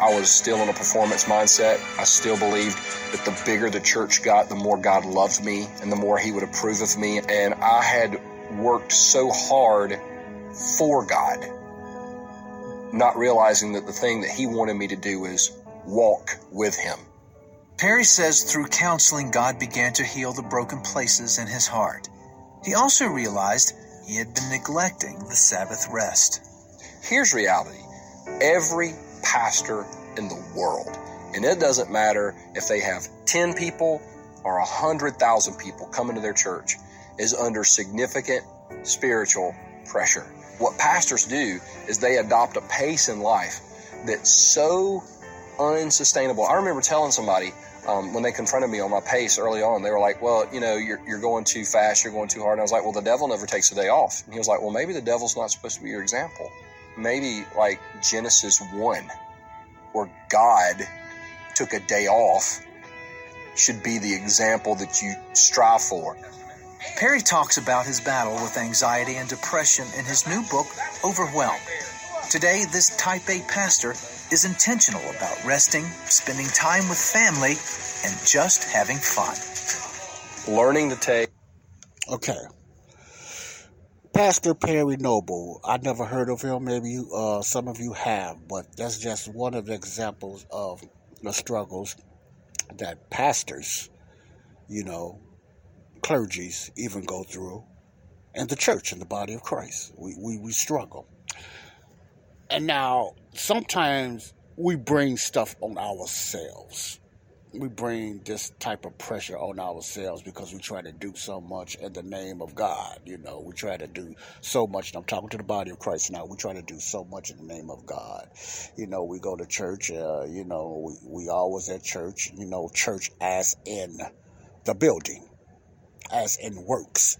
I was still in a performance mindset. I still believed that the bigger the church got, the more God loved me and the more He would approve of me. And I had worked so hard for God, not realizing that the thing that He wanted me to do is walk with Him. Perry says through counseling, God began to heal the broken places in his heart. He also realized he had been neglecting the Sabbath rest. Here's reality every pastor in the world, and it doesn't matter if they have 10 people or 100,000 people coming to their church, is under significant spiritual pressure. What pastors do is they adopt a pace in life that's so unsustainable. I remember telling somebody um, when they confronted me on my pace early on, they were like, "Well, you know, you're, you're going too fast, you're going too hard." And I was like, "Well, the devil never takes a day off." And he was like, "Well, maybe the devil's not supposed to be your example. Maybe like Genesis one, where God took a day off, should be the example that you strive for." Perry talks about his battle with anxiety and depression in his new book, Overwhelmed. Today, this type A pastor is intentional about resting, spending time with family, and just having fun. Learning to take. Okay. Pastor Perry Noble. I never heard of him. Maybe you, uh, some of you have, but that's just one of the examples of the struggles that pastors, you know, clergies even go through, and the church and the body of Christ. We, we, we struggle. And now, sometimes we bring stuff on ourselves. We bring this type of pressure on ourselves because we try to do so much in the name of God. You know, we try to do so much. And I'm talking to the body of Christ now. We try to do so much in the name of God. You know, we go to church. Uh, you know, we, we always at church. You know, church as in the building as in works.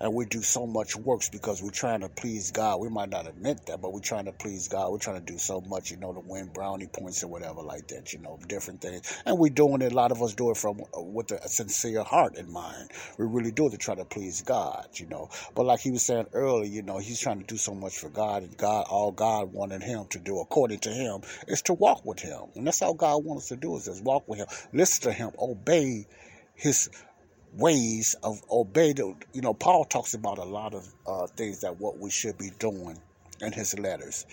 And we do so much works because we're trying to please God. We might not admit that, but we're trying to please God. We're trying to do so much, you know, to win brownie points or whatever like that, you know, different things. And we're doing it, a lot of us do it from uh, with a sincere heart in mind. We really do it to try to please God, you know. But like he was saying earlier, you know, he's trying to do so much for God, and God, all God wanted him to do, according to him, is to walk with him. And that's all God wants us to do is just walk with him, listen to him, obey his ways of obey the, you know paul talks about a lot of uh, things that what we should be doing in his letters.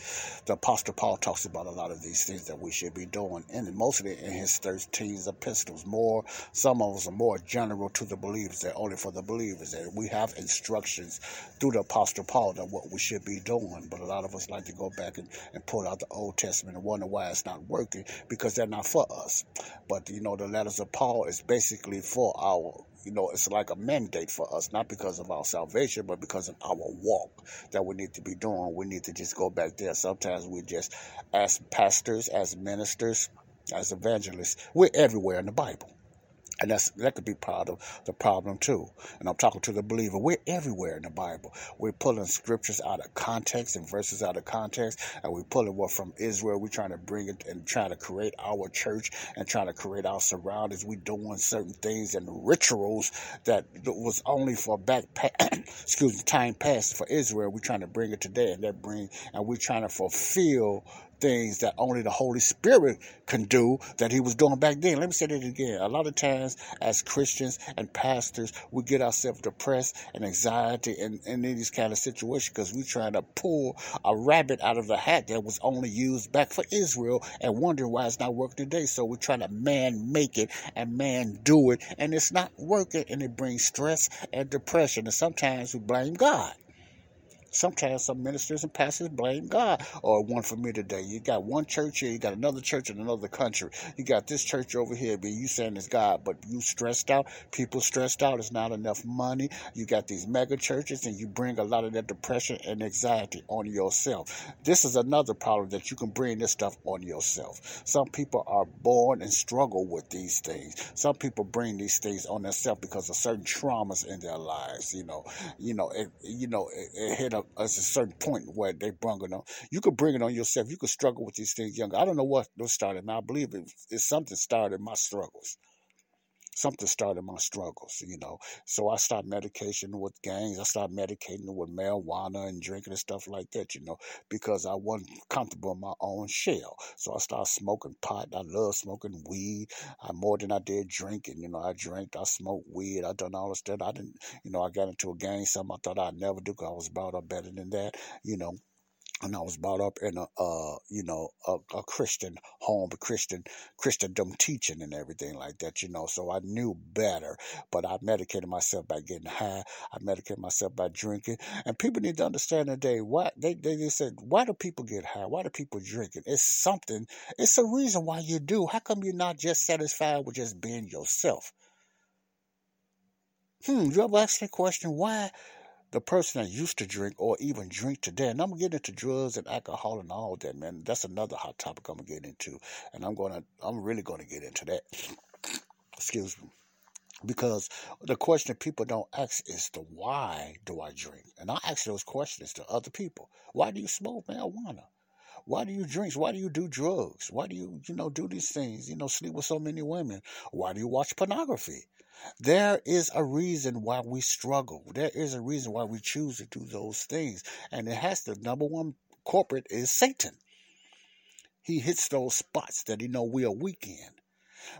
The apostle paul talks about a lot of these things that we should be doing and mostly in his 13 epistles. More some of us are more general to the believers than only for the believers. And we have instructions through the apostle paul that what we should be doing. But a lot of us like to go back and, and pull out the old testament and wonder why it's not working because they're not for us. But you know the letters of paul is basically for our you know, it's like a mandate for us, not because of our salvation, but because of our walk that we need to be doing. We need to just go back there. Sometimes we just, as pastors, as ministers, as evangelists, we're everywhere in the Bible. And that's that could be part of the problem too. And I'm talking to the believer. We're everywhere in the Bible. We're pulling scriptures out of context and verses out of context, and we're pulling what from Israel. We're trying to bring it and trying to create our church and trying to create our surroundings. We're doing certain things and rituals that was only for back, *clears throat* excuse me, time past for Israel. We're trying to bring it today, and that bring and we're trying to fulfill things that only the Holy Spirit can do that he was doing back then. Let me say that again. A lot of times as Christians and pastors, we get ourselves depressed and anxiety and, in these kind of situations because we're trying to pull a rabbit out of the hat that was only used back for Israel and wondering why it's not working today. So we're trying to man make it and man do it and it's not working and it brings stress and depression. And sometimes we blame God. Sometimes some ministers and pastors blame God. Or one for me today. You got one church here, you got another church in another country. You got this church over here, but you saying it's God, but you stressed out. People stressed out. It's not enough money. You got these mega churches, and you bring a lot of that depression and anxiety on yourself. This is another problem that you can bring this stuff on yourself. Some people are born and struggle with these things. Some people bring these things on themselves because of certain traumas in their lives. You know, you know, it, you know, it, it hit a, a certain point where they bring it on. You could bring it on yourself. You could struggle with these things younger. I don't know what started. I believe it, it's something started my struggles something started my struggles, you know. So I started medication with gangs. I started medicating with marijuana and drinking and stuff like that, you know, because I wasn't comfortable in my own shell. So I started smoking pot. I love smoking weed. I more than I did drinking. You know, I drank, I smoked weed, I done all this stuff. I didn't, you know, I got into a gang, something I thought I'd never do because I was brought up better than that, you know and I was brought up in a, uh, you know, a, a Christian home, Christian Christendom teaching and everything like that, you know. So I knew better, but I medicated myself by getting high. I medicated myself by drinking, and people need to understand today why they they, they said why do people get high? Why do people drinking? It's something. It's a reason why you do. How come you're not just satisfied with just being yourself? Hmm, you ever ask that question? Why the person that used to drink or even drink today, and I'm gonna get into drugs and alcohol and all that, man. That's another hot topic I'm gonna get into, and I'm gonna, I'm really gonna get into that. Excuse me, because the question that people don't ask is the why do I drink, and I ask those questions to other people. Why do you smoke marijuana? Why do you drink? Why do you do drugs? Why do you, you know, do these things? You know, sleep with so many women. Why do you watch pornography? There is a reason why we struggle. There is a reason why we choose to do those things. And it has the number one corporate is Satan. He hits those spots that he know we are weak in.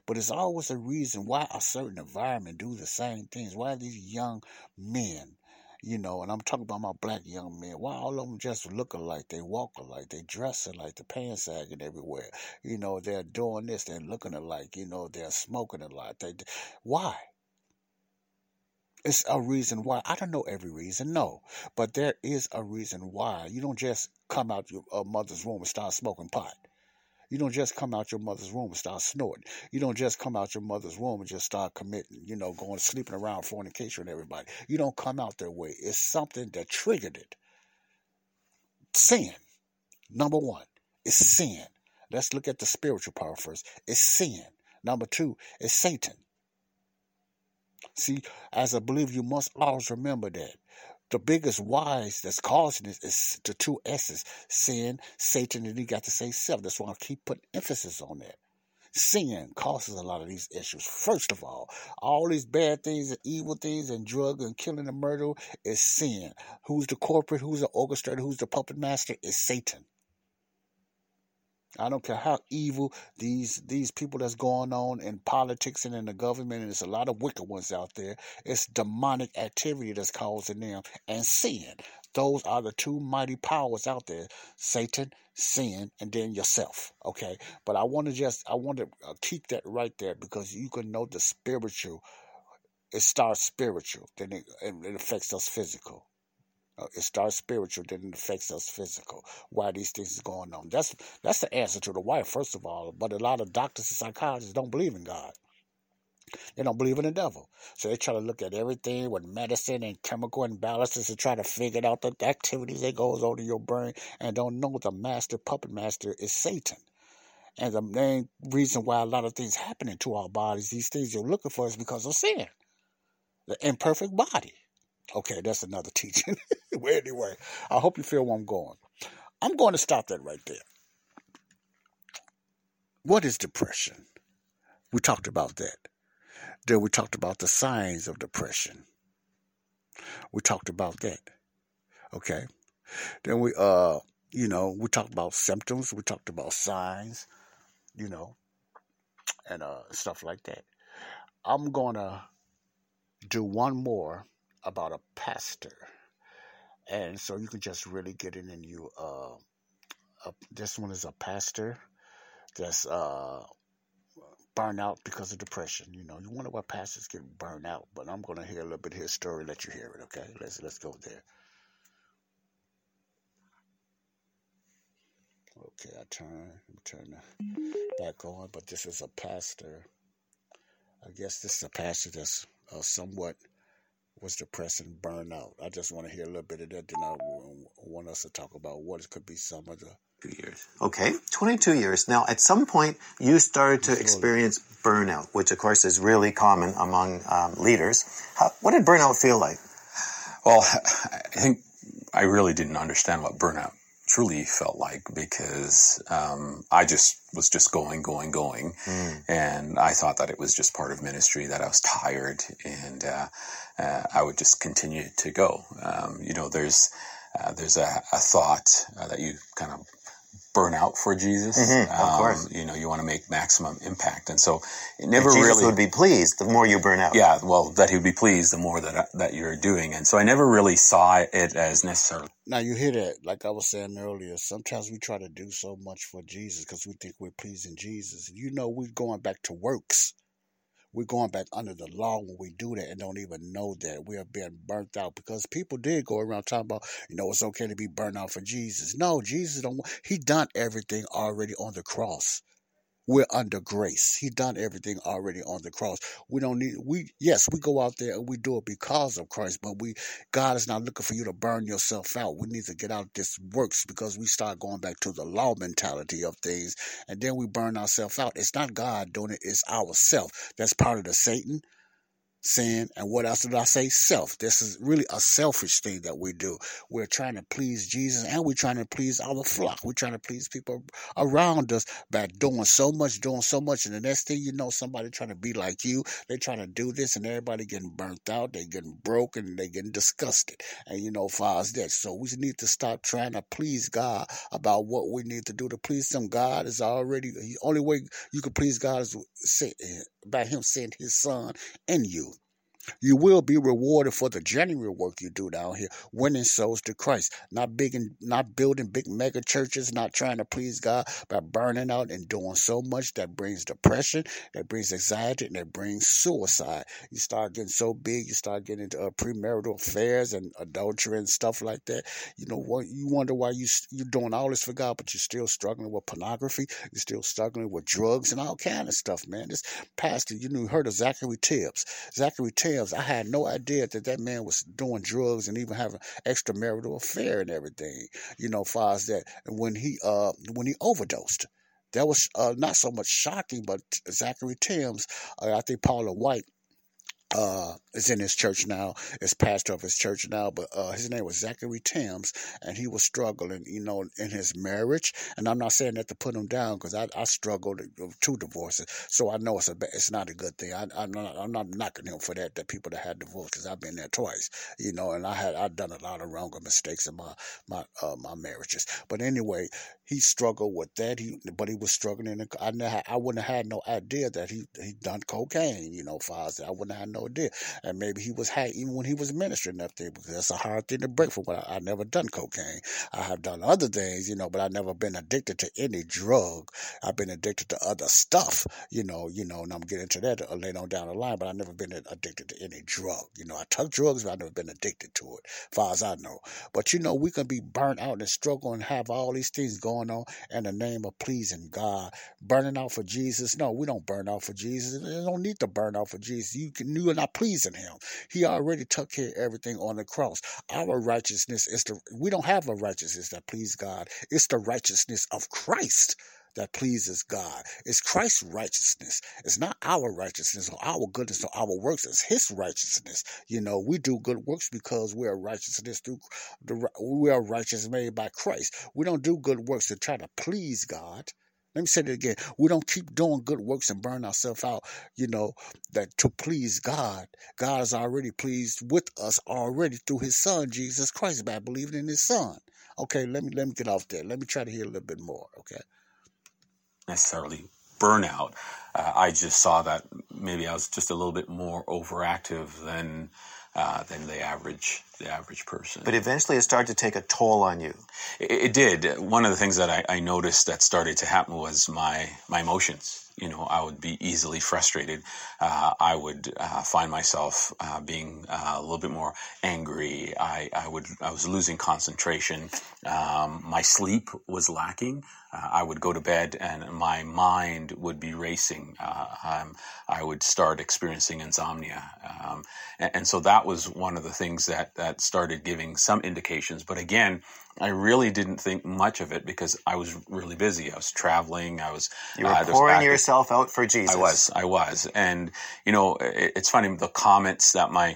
But it's always a reason why a certain environment do the same things. Why these young men, you know, and I'm talking about my black young men, why all of them just look alike, they walk alike, they dress alike, the pants sagging everywhere. You know, they're doing this, they're looking alike, you know, they're smoking a lot. They, why? It's a reason why. I don't know every reason, no, but there is a reason why. You don't just come out your mother's room and start smoking pot. You don't just come out your mother's room and start snorting. You don't just come out your mother's room and just start committing, you know, going sleeping around fornication with everybody. You don't come out that way. It's something that triggered it. Sin, number one, is sin. Let's look at the spiritual part first. It's sin. Number two, it's Satan. See, as a believer, you must always remember that. The biggest whys that's causing this is the two S's sin, Satan, and you got to say self. That's why I keep putting emphasis on that. Sin causes a lot of these issues. First of all, all these bad things and evil things and drug and killing and murder is sin. Who's the corporate? Who's the orchestrator? Who's the puppet master? Is Satan. I don't care how evil these these people that's going on in politics and in the government, and there's a lot of wicked ones out there. It's demonic activity that's causing them and sin. Those are the two mighty powers out there: Satan, sin, and then yourself. Okay, but I want to just I want to uh, keep that right there because you can know the spiritual. It starts spiritual, then it, it affects us physical. Uh, it starts spiritual, then it affects us physical. Why these things is going on? That's that's the answer to the why, first of all. But a lot of doctors and psychologists don't believe in God. They don't believe in the devil. So they try to look at everything with medicine and chemical imbalances and try to figure out the activities that goes on in your brain and don't know the master puppet master is Satan. And the main reason why a lot of things happening to our bodies, these things you're looking for, is because of sin. The imperfect body. Okay, that's another *laughs* teaching. well, anyway, I hope you feel where I'm going. I'm going to stop that right there. What is depression? We talked about that. Then we talked about the signs of depression. We talked about that. Okay. Then we uh you know, we talked about symptoms, we talked about signs, you know, and uh stuff like that. I'm gonna do one more about a pastor. And so you can just really get in and you uh, this one is a pastor that's uh burned out because of depression. You know, you wonder why pastors get burned out, but I'm gonna hear a little bit of his story, let you hear it, okay? Let's let's go there. Okay, I turn, turn back on, but this is a pastor. I guess this is a pastor that's uh, somewhat was depressed and burned out. I just want to hear a little bit of that. Then I w- want us to talk about what it could be some of the Two years. Okay, 22 years. Now, at some point, you started to experience burnout, which of course is really common among um, leaders. How, what did burnout feel like? Well, *laughs* I think I really didn't understand what burnout truly felt like because um, I just was just going, going, going, and I thought that it was just part of ministry that I was tired and uh, uh, I would just continue to go. Um, you know, there's uh, there's a, a thought uh, that you kind of burn out for Jesus. Mhm, of course. You know, you want to make maximum impact, and so it never Jesus really would be pleased the more you burn out. yeah, well, that he would be pleased the more that that you're doing, and so I never really saw it as necessarily. Now you hear that, like I was saying earlier. Sometimes we try to do so much for Jesus because we think we're pleasing Jesus. You know, we're going back to works. We're going back under the law when we do that and don't even know that we are being burnt out because people did go around talking about, you know, it's okay to be burnt out for Jesus. No, Jesus don't. He done everything already on the cross. We're under grace. He done everything already on the cross. We don't need we yes, we go out there and we do it because of Christ, but we God is not looking for you to burn yourself out. We need to get out this works because we start going back to the law mentality of things and then we burn ourselves out. It's not God doing it, it's ourself. That's part of the Satan sin and what else did I say? Self. This is really a selfish thing that we do. We're trying to please Jesus and we're trying to please our flock. We're trying to please people around us by doing so much, doing so much. And the next thing you know, somebody trying to be like you, they trying to do this and everybody getting burnt out, they getting broken, they getting disgusted. And you know, far as that. So we need to stop trying to please God about what we need to do to please him. God is already the only way you can please God is by him sending his son and you. You will be rewarded for the genuine work you do down here, winning souls to Christ. Not big and not building big mega churches, not trying to please God by burning out and doing so much that brings depression, that brings anxiety, and that brings suicide. You start getting so big, you start getting into uh, premarital affairs and adultery and stuff like that. You know what? You wonder why you you're doing all this for God, but you're still struggling with pornography. You're still struggling with drugs and all kind of stuff, man. This pastor, you knew heard of Zachery Tims. Zachery Tims, I had no idea that that man was doing drugs and even having extramarital affair and everything. You know, far as that, and when he uh when he overdosed. That was uh, not so much shocking, but Zachery Tims, uh, I think Paula White uh, is in his church now, is pastor of his church now, but uh, his name was Zachery Tims, and he was struggling, you know, in his marriage. And I'm not saying that to put him down because I, I struggled with two divorces, so I know it's a it's not a good thing. I, I'm not I'm not knocking him for that. The people that had divorced, because I've been there twice, you know, and I had I've done a lot of wrong mistakes in my my uh, my marriages. But anyway, he struggled with that. He but he was struggling. I never, I wouldn't have had no idea that he he done cocaine. You know, as I wouldn't have had no idea. And maybe he was high even when he was ministering up there because that's a hard thing to break from. But I, I never done cocaine. I have done other things, you know, but I've never been addicted to any drug. I've been addicted to other stuff, you know, you know, and I'm getting to that later on down the line. But I've never been addicted to any drug. You know, I took drugs, but I've never been addicted to it, far as I know. But you know, we can be burnt out and struggle and have all these things going on in the name of pleasing God, burning out for Jesus. No, we don't burn out for Jesus. You don't need to burn out for Jesus. You can, you are not pleasing Him. He already took care of everything on the cross. Our righteousness is the we don't have a righteousness that please God. It's the righteousness of Christ that pleases God. It's Christ's righteousness. It's not our righteousness or our goodness or our works. It's His righteousness. You know, we do good works because we are righteousness through the we are righteous made by Christ. We don't do good works to try to please God. Let me say that again. We don't keep doing good works and burn ourselves out, you know, that to please God. God is already pleased with us already through his son, Jesus Christ, by believing in his son. Okay, let me let me get off there. Let me try to hear a little bit more. Okay. necessarily burnout. Uh, I just saw that maybe I was just a little bit more overactive than uh, than the average the average person. But eventually it started to take a toll on you. It, it did. One of the things that I, I noticed that started to happen was my my emotions. You know, I would be easily frustrated. Uh, I would uh, find myself uh, being uh, a little bit more angry. I, I would, I was losing concentration. Um, my sleep was lacking. Uh, I would go to bed and my mind would be racing. Uh, um, I would start experiencing insomnia. Um, and, and so that was one of the things that, that started giving some indications. But again, I really didn't think much of it because I was really busy. I was traveling. I was You were uh, pouring yourself out for Jesus. I was, I was, and you know, it, it's funny the comments that my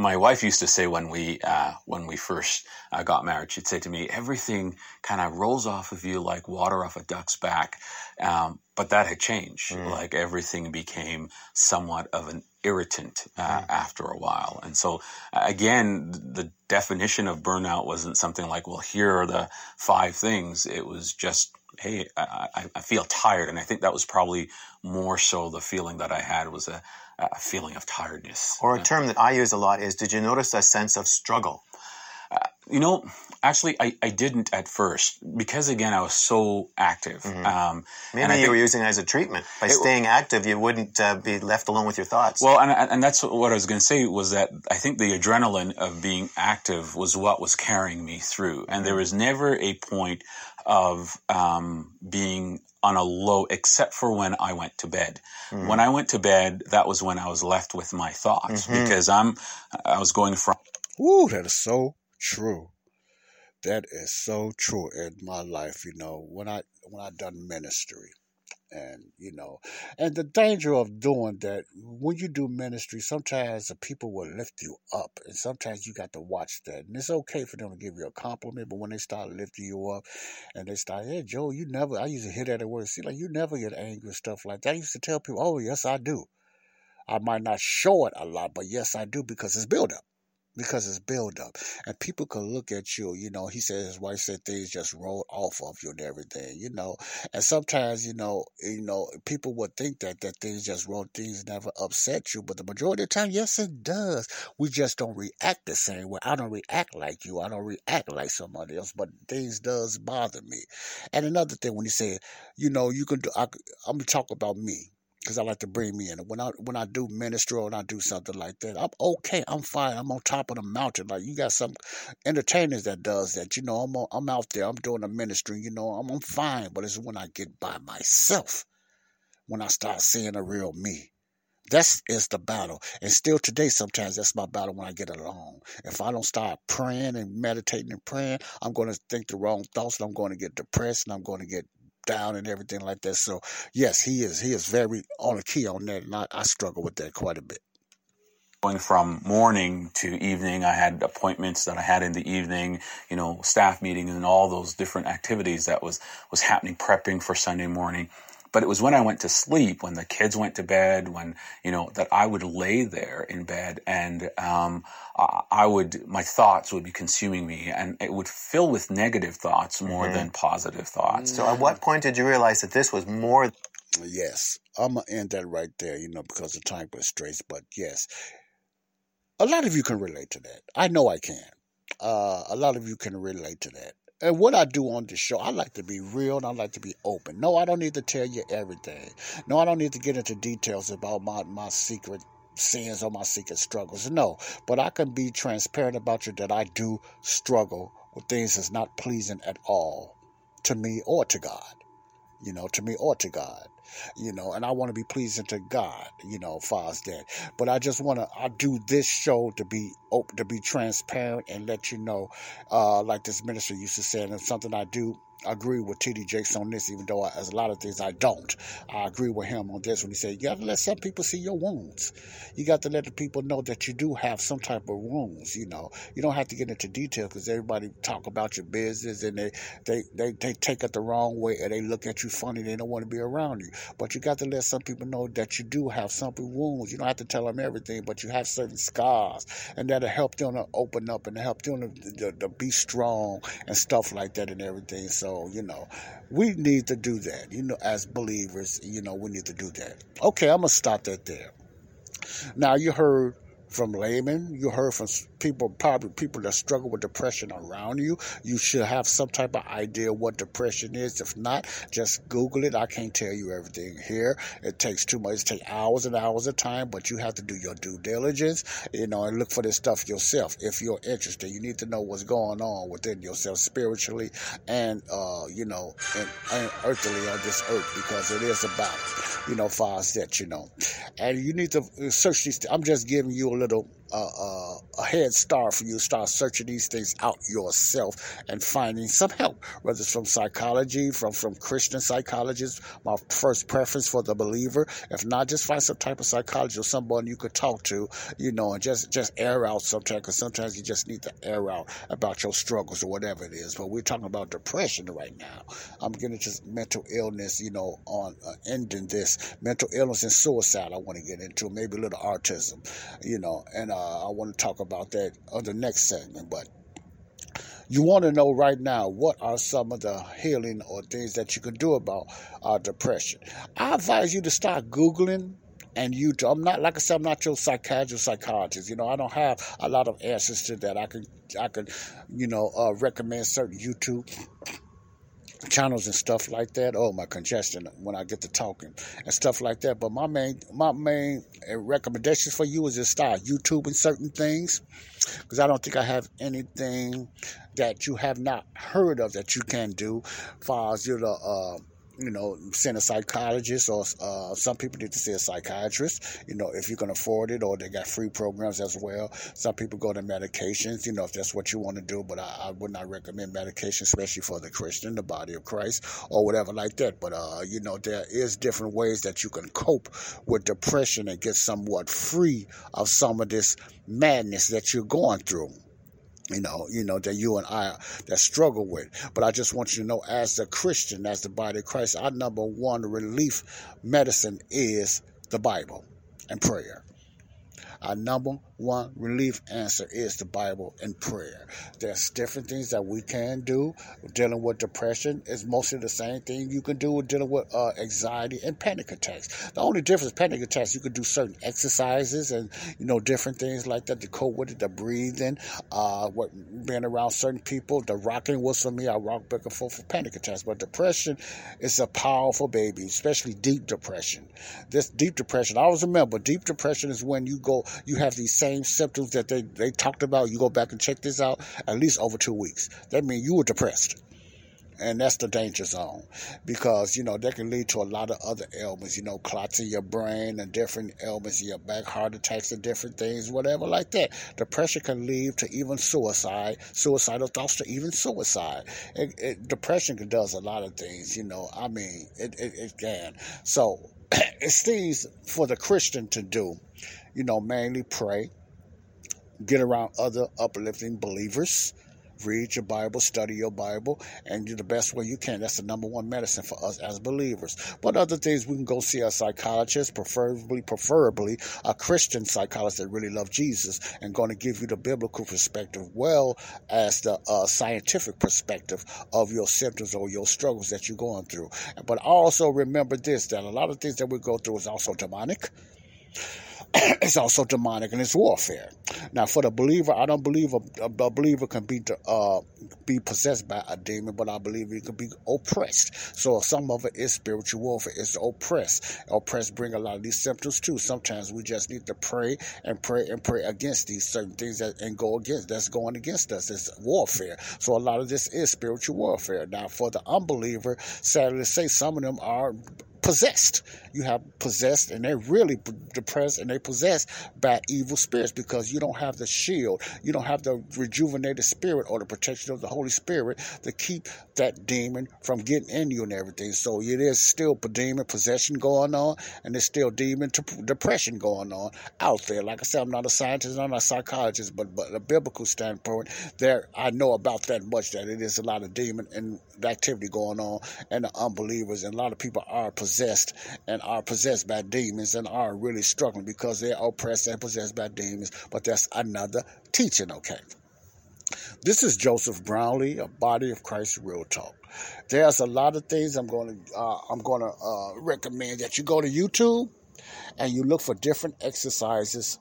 my wife used to say when we uh, when we first uh, got married, she'd say to me, "Everything kind of rolls off of you like water off a duck's back." Um, but that had changed. Like everything became somewhat of an irritant uh, after a while, and so again, the definition of burnout wasn't something like, "Well, here are the five things." It was just hey, I, I, I feel tired. And I think that was probably more so the feeling that I had was a, a feeling of tiredness. Or a term that I use a lot is did you notice a sense of struggle? You know, actually, I, I didn't at first because again, I was so active. Um, Mm-hmm. Maybe and I you think- were using it as a treatment. By It- staying active, you wouldn't uh, be left alone with your thoughts. Well, and, and that's what I was going to say was that I think the adrenaline of being active was what was carrying me through. And there was never a point of um, being on a low except for when I went to bed. Mhm. When I went to bed, that was when I was left with my thoughts Mhm. because I'm, I was going from Ooh, that is so true. That is so true in my life. You know, when I when I done ministry, and you know, and the danger of doing that when you do ministry, sometimes the people will lift you up, and sometimes you got to watch that. And it's okay for them to give you a compliment, but when they start lifting you up, and they start, hey Joe, you never. I used to hear that at work. See, like you never get angry and stuff like that. I used to tell people, oh yes, I do. I might not show it a lot, but yes, I do because it's build up. Because it's build up. And people can look at you, you know, he said his wife said things just roll off of you and everything, you know. And sometimes, you know, you know, people would think that that things just roll things never upset you, but the majority of the time, yes it does. We just don't react the same way. I don't react like you. I don't react like somebody else, but things does bother me. And another thing when he said, you know, you can do I, I'm gonna talk about me because I like to bring me in. When I when I do ministry or when I do something like that, I'm okay. I'm fine. I'm on top of the mountain. Like you got some entertainers that does that. You know, I'm on, I'm out there. I'm doing a ministry. You know, I'm I'm fine. But it's when I get by myself, when I start seeing a real me. That's is the battle. And still today, sometimes that's my battle when I get alone. If I don't start praying and meditating and praying, I'm going to think the wrong thoughts and I'm going to get depressed and I'm going to get down and everything like that. So yes, he is he is very on the key on that, and I, I struggle with that quite a bit. going from morning to evening. I had appointments that I had in the evening, you know, staff meetings and all those different activities that was was happening, prepping for Sunday morning. But it was when I went to sleep, when the kids went to bed, when you know that I would lay there in bed and um, I I would my thoughts would be consuming me, and it would fill with negative thoughts more Mhm. than positive thoughts. So, at what point did you realize that this was more? Yes, I'm gonna end that right there, you know, because the time constraints. But yes, a lot of you can relate to that. I know I can. Uh, a lot of you can relate to that. And what I do on the show, I like to be real and I like to be open. No, I don't need to tell you everything. No, I don't need to get into details about my, my secret sins or my secret struggles. No, but I can be transparent about you that I do struggle with things that's not pleasing at all to me or to God. you know, to me or to God. You know, and I want to be pleasing to God, you know, as that. But I just want to, I do this show to be open, to be transparent and let you know, uh, like this minister used to say, and it's something I do agree with TD Jakes on this, even though I, as a lot of things I don't. I agree with him on this when he said, you got to let some people see your wounds. You got to let the people know that you do have some type of wounds, you know. You don't have to get into detail because everybody talk about your business and they, they, they, they take it the wrong way and they look at you funny. They don't want to be around you. But you got to let some people know that you do have some wounds. You don't have to tell them everything, but you have certain scars and that'll help them to open up and help them to, to, to be strong and stuff like that and everything. So, you know, we need to do that. You know, as believers, you know, we need to do that. Okay, I'm going to stop that there. Now, you heard from laymen, you heard from people, probably people that struggle with depression around you. You should have some type of idea what depression is. If not, just Google it. I can't tell you everything here. It takes too much. It takes hours and hours of time, but you have to do your due diligence, you know, and look for this stuff yourself. If you're interested, you need to know what's going on within yourself spiritually and, uh, you know, and, and earthly on this earth because it is about, you know, far that, you know. And you need to search these. I'm just giving you a little uh, a head start for you start searching these things out yourself and finding some help, whether it's from psychology, from from Christian psychologists. My first preference for the believer. If not, just find some type of psychologist or someone you could talk to, you know, and just just air out sometimes. Because sometimes you just need to air out about your struggles or whatever it is. But we're talking about depression right now. I'm getting to mental illness, you know, on uh, ending this mental illness and suicide. I want to get into maybe a little autism, you know, and. Uh, uh, I want to talk about that on the next segment, but you want to know right now what are some of the healing or things that you can do about uh, depression. I advise you to start Googling and YouTube. I'm not like I said, I'm not your psychiatrist, psychologist. You know, I don't have a lot of answers to that. I can, I can, you know, uh, recommend certain YouTube channels and stuff like that. Oh, my congestion when I get to talking and stuff like that. But my main my main uh, recommendations for you is to start YouTubing certain things because I don't think I have anything that you have not heard of that you can do. Far as you know, uh, you know, send a psychologist or uh, some people need to see a psychiatrist, you know, if you can afford it, or they got free programs as well. Some people go to medications, you know, if that's what you want to do, but I, I would not recommend medication, especially for the Christian, the body of Christ, or whatever like that. But, uh, you know, there is different ways that you can cope with depression and get somewhat free of some of this madness that you're going through you know, you know, that you and I that struggle with. But I just want you to know as a Christian, as the body of Christ, our number one relief medicine is the Bible and prayer. Our number one relief answer is the Bible and prayer. There's different things that we can do. Dealing with depression is mostly the same thing you can do with dealing with uh, anxiety and panic attacks. The only difference, panic attacks, you can do certain exercises and you know different things like that to cope with it. The breathing, uh, what being around certain people. The rocking was for me. I rock back and forth for panic attacks. But depression is a powerful baby, especially deep depression. This deep depression, I always remember, deep depression is when you go, you have these same same symptoms that they, they talked about, you go back and check this out, at least over two weeks. That means you were depressed. And that's the danger zone because, you know, that can lead to a lot of other ailments, you know, clots in your brain and different ailments in your back, heart attacks and different things, whatever like that. Depression can lead to even suicide, suicidal thoughts to even suicide. It, it, depression can does a lot of things, you know, I mean, it, it, it can. So *clears throat* it's things for the Christian to do, you know, mainly pray, get around other uplifting believers. Read your Bible, study your Bible, and do the best way you can. That's the number one medicine for us as believers. But other things, we can go see a psychologist, preferably, preferably a Christian psychologist that really loves Jesus and going to give you the biblical perspective, well as the uh, scientific perspective of your symptoms or your struggles that you're going through. But also remember this: that a lot of things that we go through is also demonic *coughs* it's also demonic and it's warfare. Now, for the believer, I don't believe a, a believer can be uh, be possessed by a demon, but I believe he can be oppressed. So some of it is spiritual warfare. It's oppressed. Oppressed bring a lot of these symptoms too. Sometimes we just need to pray and pray and pray against these certain things that and go against that's going against us. It's warfare. So a lot of this is spiritual warfare. Now, for the unbeliever, sadly to say, some of them are possessed. You have possessed, and they're really depressed, and they're possessed by evil spirits because you don't have the shield, you don't have the rejuvenated spirit or the protection of the Holy Spirit to keep that demon from getting in you and everything. So it is still demon possession going on, and there's still demon depression going on out there. Like I said, I'm not a scientist, I'm not a psychologist, but but a biblical standpoint, there I know about that much that it is a lot of demon and activity going on, and the unbelievers, and a lot of people are possessed possessed and are possessed by demons and are really struggling because they're oppressed and possessed by demons. But that's another teaching, okay? This is Joseph Brownlee, a Body of Christ Real Talk. There's a lot of things I'm going to uh, I'm going to uh, recommend that you go to YouTube and you look for different exercises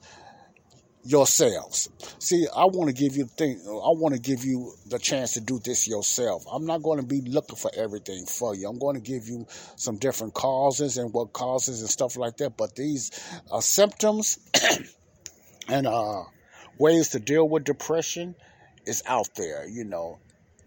yourselves. See, I want to give you thing. I want to give you the chance to do this yourself. I'm not going to be looking for everything for you. I'm going to give you some different causes and what causes and stuff like that. But these uh, symptoms *clears throat* and uh, ways to deal with depression is out there. You know,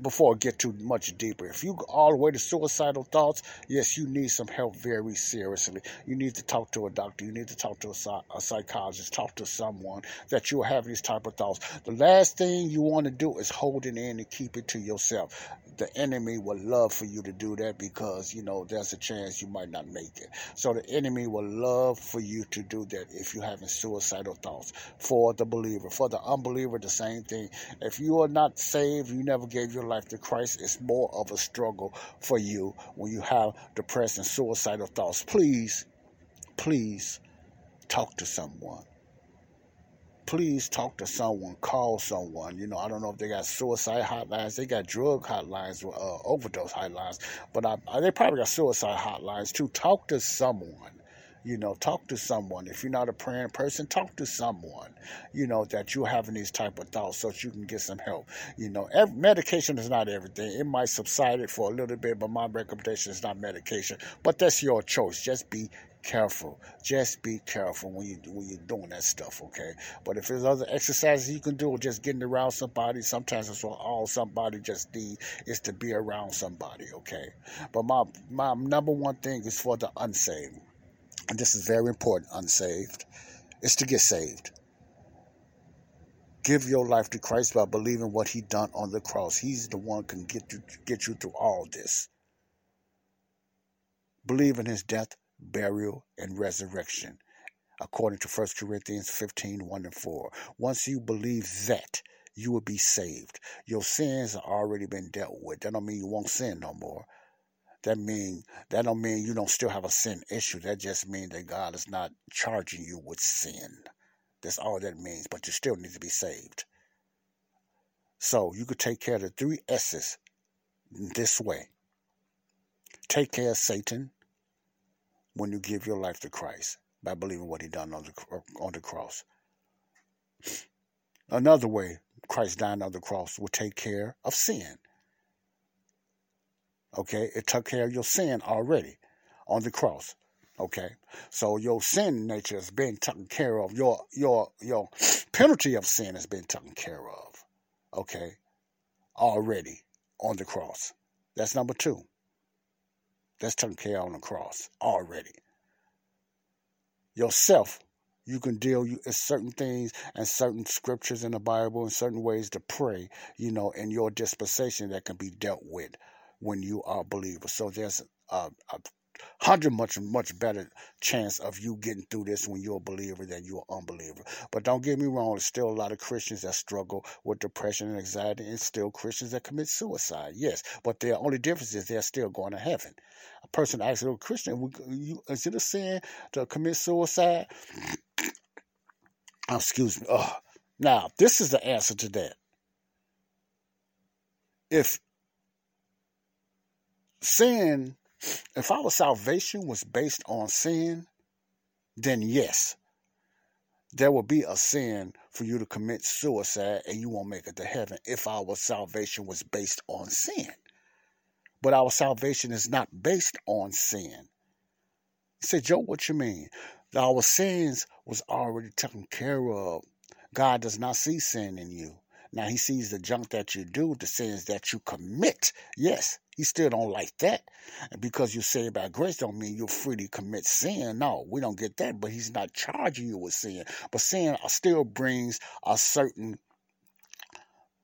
before I get too much deeper. If you go all the way to suicidal thoughts, yes, you need some help very seriously. You need to talk to a doctor. You need to talk to a, a psychologist. Talk to someone that you have these type of thoughts. The last thing you want to do is hold it in and keep it to yourself the enemy would love for you to do that because you know there's a chance you might not make it. So the enemy will love for you to do that if you're having suicidal thoughts. For the believer, for the unbeliever, the same thing. If you are not saved, you never gave your life to Christ. It's more of a struggle for you when you have depressed and suicidal thoughts. Please, please talk to someone please talk to someone, call someone. You know, I don't know if they got suicide hotlines, they got drug hotlines, uh, overdose hotlines, but I, I, they probably got suicide hotlines too. Talk to someone. You know, talk to someone. If you're not a praying person, talk to someone. You know that you're having these type of thoughts, so that you can get some help. You know, every, medication is not everything. It might subside it for a little bit, but my recommendation is not medication. But that's your choice. Just be careful. Just be careful when you when you're doing that stuff, okay? But if there's other exercises you can do, just getting around somebody, sometimes it's all somebody just need is to be around somebody, okay? But my my number one thing is for the unsaved, and this is very important. Unsaved, is to get saved. Give your life to Christ by believing what He done on the cross. He's the one can get you get you through all this. Believe in His death, burial, and resurrection, according to 1 Corinthians 15 1 and 4. Once you believe that, you will be saved. Your sins have already been dealt with. That don't mean you won't sin no more. That mean that don't mean you don't still have a sin issue. That just means that God is not charging you with sin. That's all that means. But you still need to be saved. So you could take care of the three S's this way. Take care of Satan, when you give your life to Christ by believing what he done on the, uh, on the cross. Another way Christ dying on the cross will take care of sin. Okay, it took care of your sin already on the cross. Okay, so your sin nature has been taken care of. Your your your penalty of sin has been taken care of. Okay, already on the cross. That's number two. That's taken care of on the cross already. Yourself, you can deal with certain things and certain scriptures in the Bible and certain ways to pray, you know, in your dispensation that can be dealt with when you are a believer. So there's a, a hundred much much better chance of you getting through this when you're a believer than you're an unbeliever. But don't get me wrong, there's still a lot of Christians that struggle with depression and anxiety, and still Christians that commit suicide. Yes, but the only difference is they're still going to heaven. A person asks a Christian, "Is it a sin to commit suicide?" Oh, excuse me. Oh. Now, this is the answer to that. If sin if our salvation was based on sin, then yes. there will be a sin for you to commit suicide and you won't make it to heaven if our salvation was based on sin. But our salvation is not based on sin. He said, Joe, what you mean? That Our sins was already taken care of. God does not see sin in you. Now he sees the junk that you do, the sins that you commit. Yes, he still don't like that. And because you're saved by grace don't mean you're free to commit sin. No, we don't get that, but he's not charging you with sin. But sin uh, still brings a certain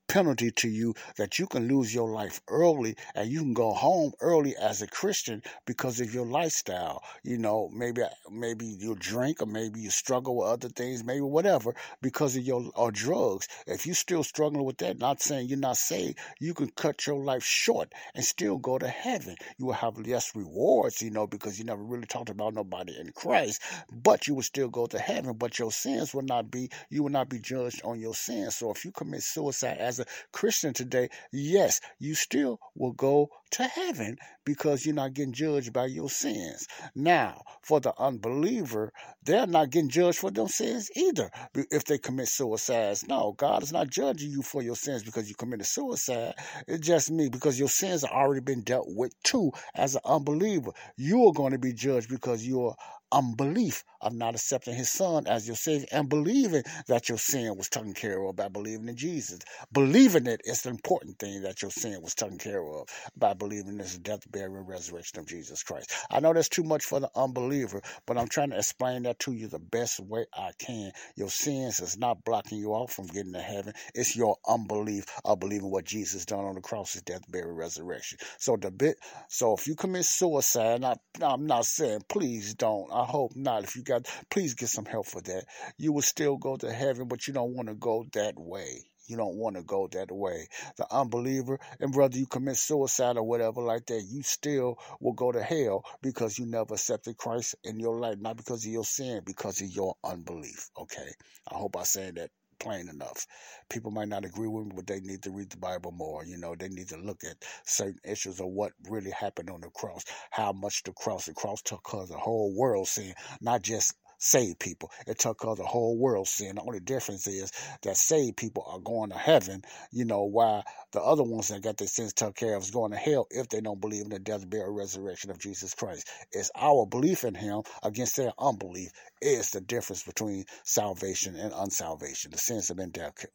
penalty to you that you can lose your life early and you can go home early as a Christian because of your lifestyle. You know, maybe maybe you drink or maybe you struggle with other things, maybe whatever, because of your or drugs. If you're still struggling with that, not saying you're not saved, you can cut your life short and still go to heaven. You will have less rewards, you know, because you never really talked about nobody in Christ, but you will still go to heaven, but your sins will not be you will not be judged on your sins. So if you commit suicide as a Christian today, yes, you still will go to heaven because you're not getting judged by your sins. Now, for the unbeliever, they're not getting judged for their sins either if they commit suicides. No, God is not judging you for your sins because you committed suicide. It's just me because your sins have already been dealt with too as an unbeliever. You are going to be judged because you're unbelief of not accepting his son as your savior and believing that your sin was taken care of by believing in Jesus. Believing it is the important thing that your sin was taken care of by believing in the death, burial, and resurrection of Jesus Christ. I know that's too much for the unbeliever, but I'm trying to explain that to you the best way I can. Your sins is not blocking you off from getting to heaven. It's your unbelief of believing what Jesus done on the cross, his death, burial, resurrection. So the bit so if you commit suicide, I, I'm not saying please don't. I hope not. If you got, please get some help for that. You will still go to heaven, but you don't want to go that way. You don't want to go that way. The unbeliever, and whether you commit suicide or whatever like that, you still will go to hell because you never accepted Christ in your life, not because of your sin, because of your unbelief. Okay. I hope I said that plain enough. People might not agree with me, but they need to read the Bible more. You know, they need to look at certain issues of what really happened on the cross, how much the cross, the cross took cause the whole world sin, not just saved people. It took cause the whole world sin. The only difference is that saved people are going to heaven, you know, while the other ones that got their sins took care of is going to hell if they don't believe in the death, burial, resurrection of Jesus Christ. It's our belief in him against their unbelief is the difference between salvation and unsalvation. The sins have been dealt,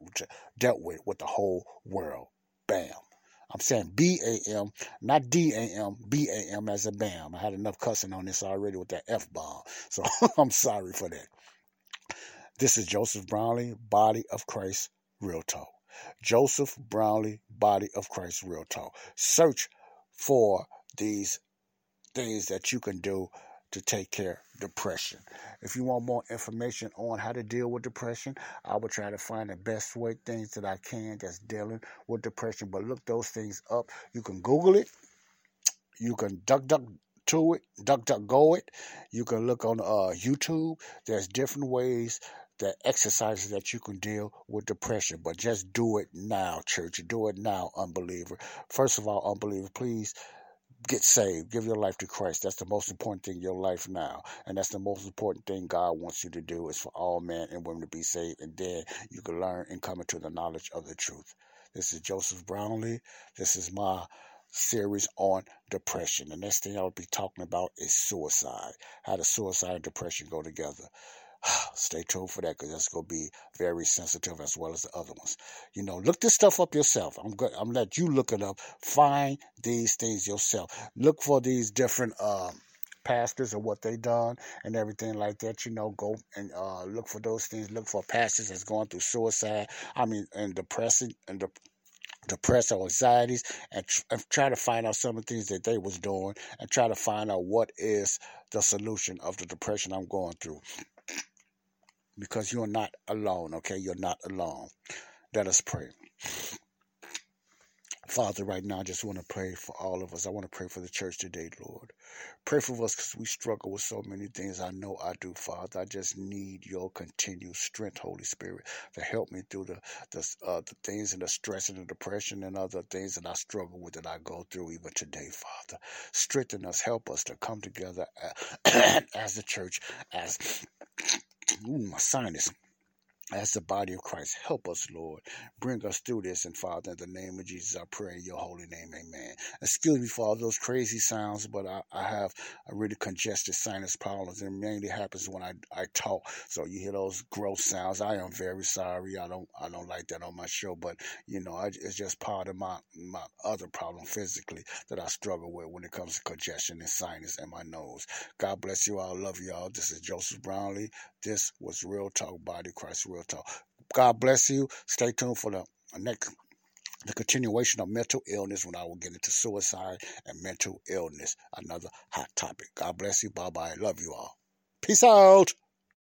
dealt with with the whole world. Bam. I'm saying B A M, not D A M, B A M as a BAM. I had enough cussing on this already with that F bomb. So *laughs* I'm sorry for that. This is Joseph Brownlee, Body of Christ, Real Talk. Joseph Brownlee, Body of Christ, Real Talk. Search for these things that you can do to take care of depression. If you want more information on how to deal with depression, I will try to find the best way things that I can that's dealing with depression. But look those things up. You can Google it. You can duck duck to it, duck duck go it. You can look on uh, YouTube. There's different ways that exercises that you can deal with depression. But just do it now, church. Do it now, unbeliever. First of all, unbeliever, please get saved. Give your life to Christ. That's the most important thing in your life now. And that's the most important thing God wants you to do is for all men and women to be saved. And then you can learn and come into the knowledge of the truth. This is Joseph Brownlee. This is my series on depression. The next thing I'll be talking about is suicide. How does suicide and depression go together? *sighs* Stay tuned for that because that's going to be very sensitive as well as the other ones. You know, look this stuff up yourself. I'm good. I'm let you look it up. Find these things yourself. Look for these different um, pastors and what they done and everything like that. You know, go and uh, look for those things. Look for pastors that's going through suicide. I mean, and depressing and the depressed or anxieties and, tr- and try to find out some of the things that they was doing and try to find out what is the solution of the depression I'm going through because you're not alone, okay? You're not alone. Let us pray. Father, right now, I just want to pray for all of us. I want to pray for the church today, Lord. Pray for us because we struggle with so many things. I know I do, Father. I just need your continued strength, Holy Spirit, to help me through the the, uh, the things and the stress and the depression and other things that I struggle with that I go through even today, Father. Strengthen us, help us to come together *clears throat* as the church, as ooh, my sinus as the body of Christ. Help us, Lord. Bring us through this. And Father, in the name of Jesus, I pray in your holy name. Amen. Excuse me for all those crazy sounds, but I, I have a really congested sinus problems. And it mainly happens when I, I talk. So you hear those gross sounds. I am very sorry. I don't I don't like that on my show, but you know, I, it's just part of my my other problem physically that I struggle with when it comes to congestion and sinus and my nose. God bless you all. Love you all. This is Joseph Brownlee. This was Real Talk Body Christ Real Talk. God bless you. Stay tuned for the next the continuation of mental illness when I will get into suicide and mental illness. Another hot topic. God bless you. Bye bye. Love you all. Peace out.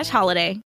slash holiday.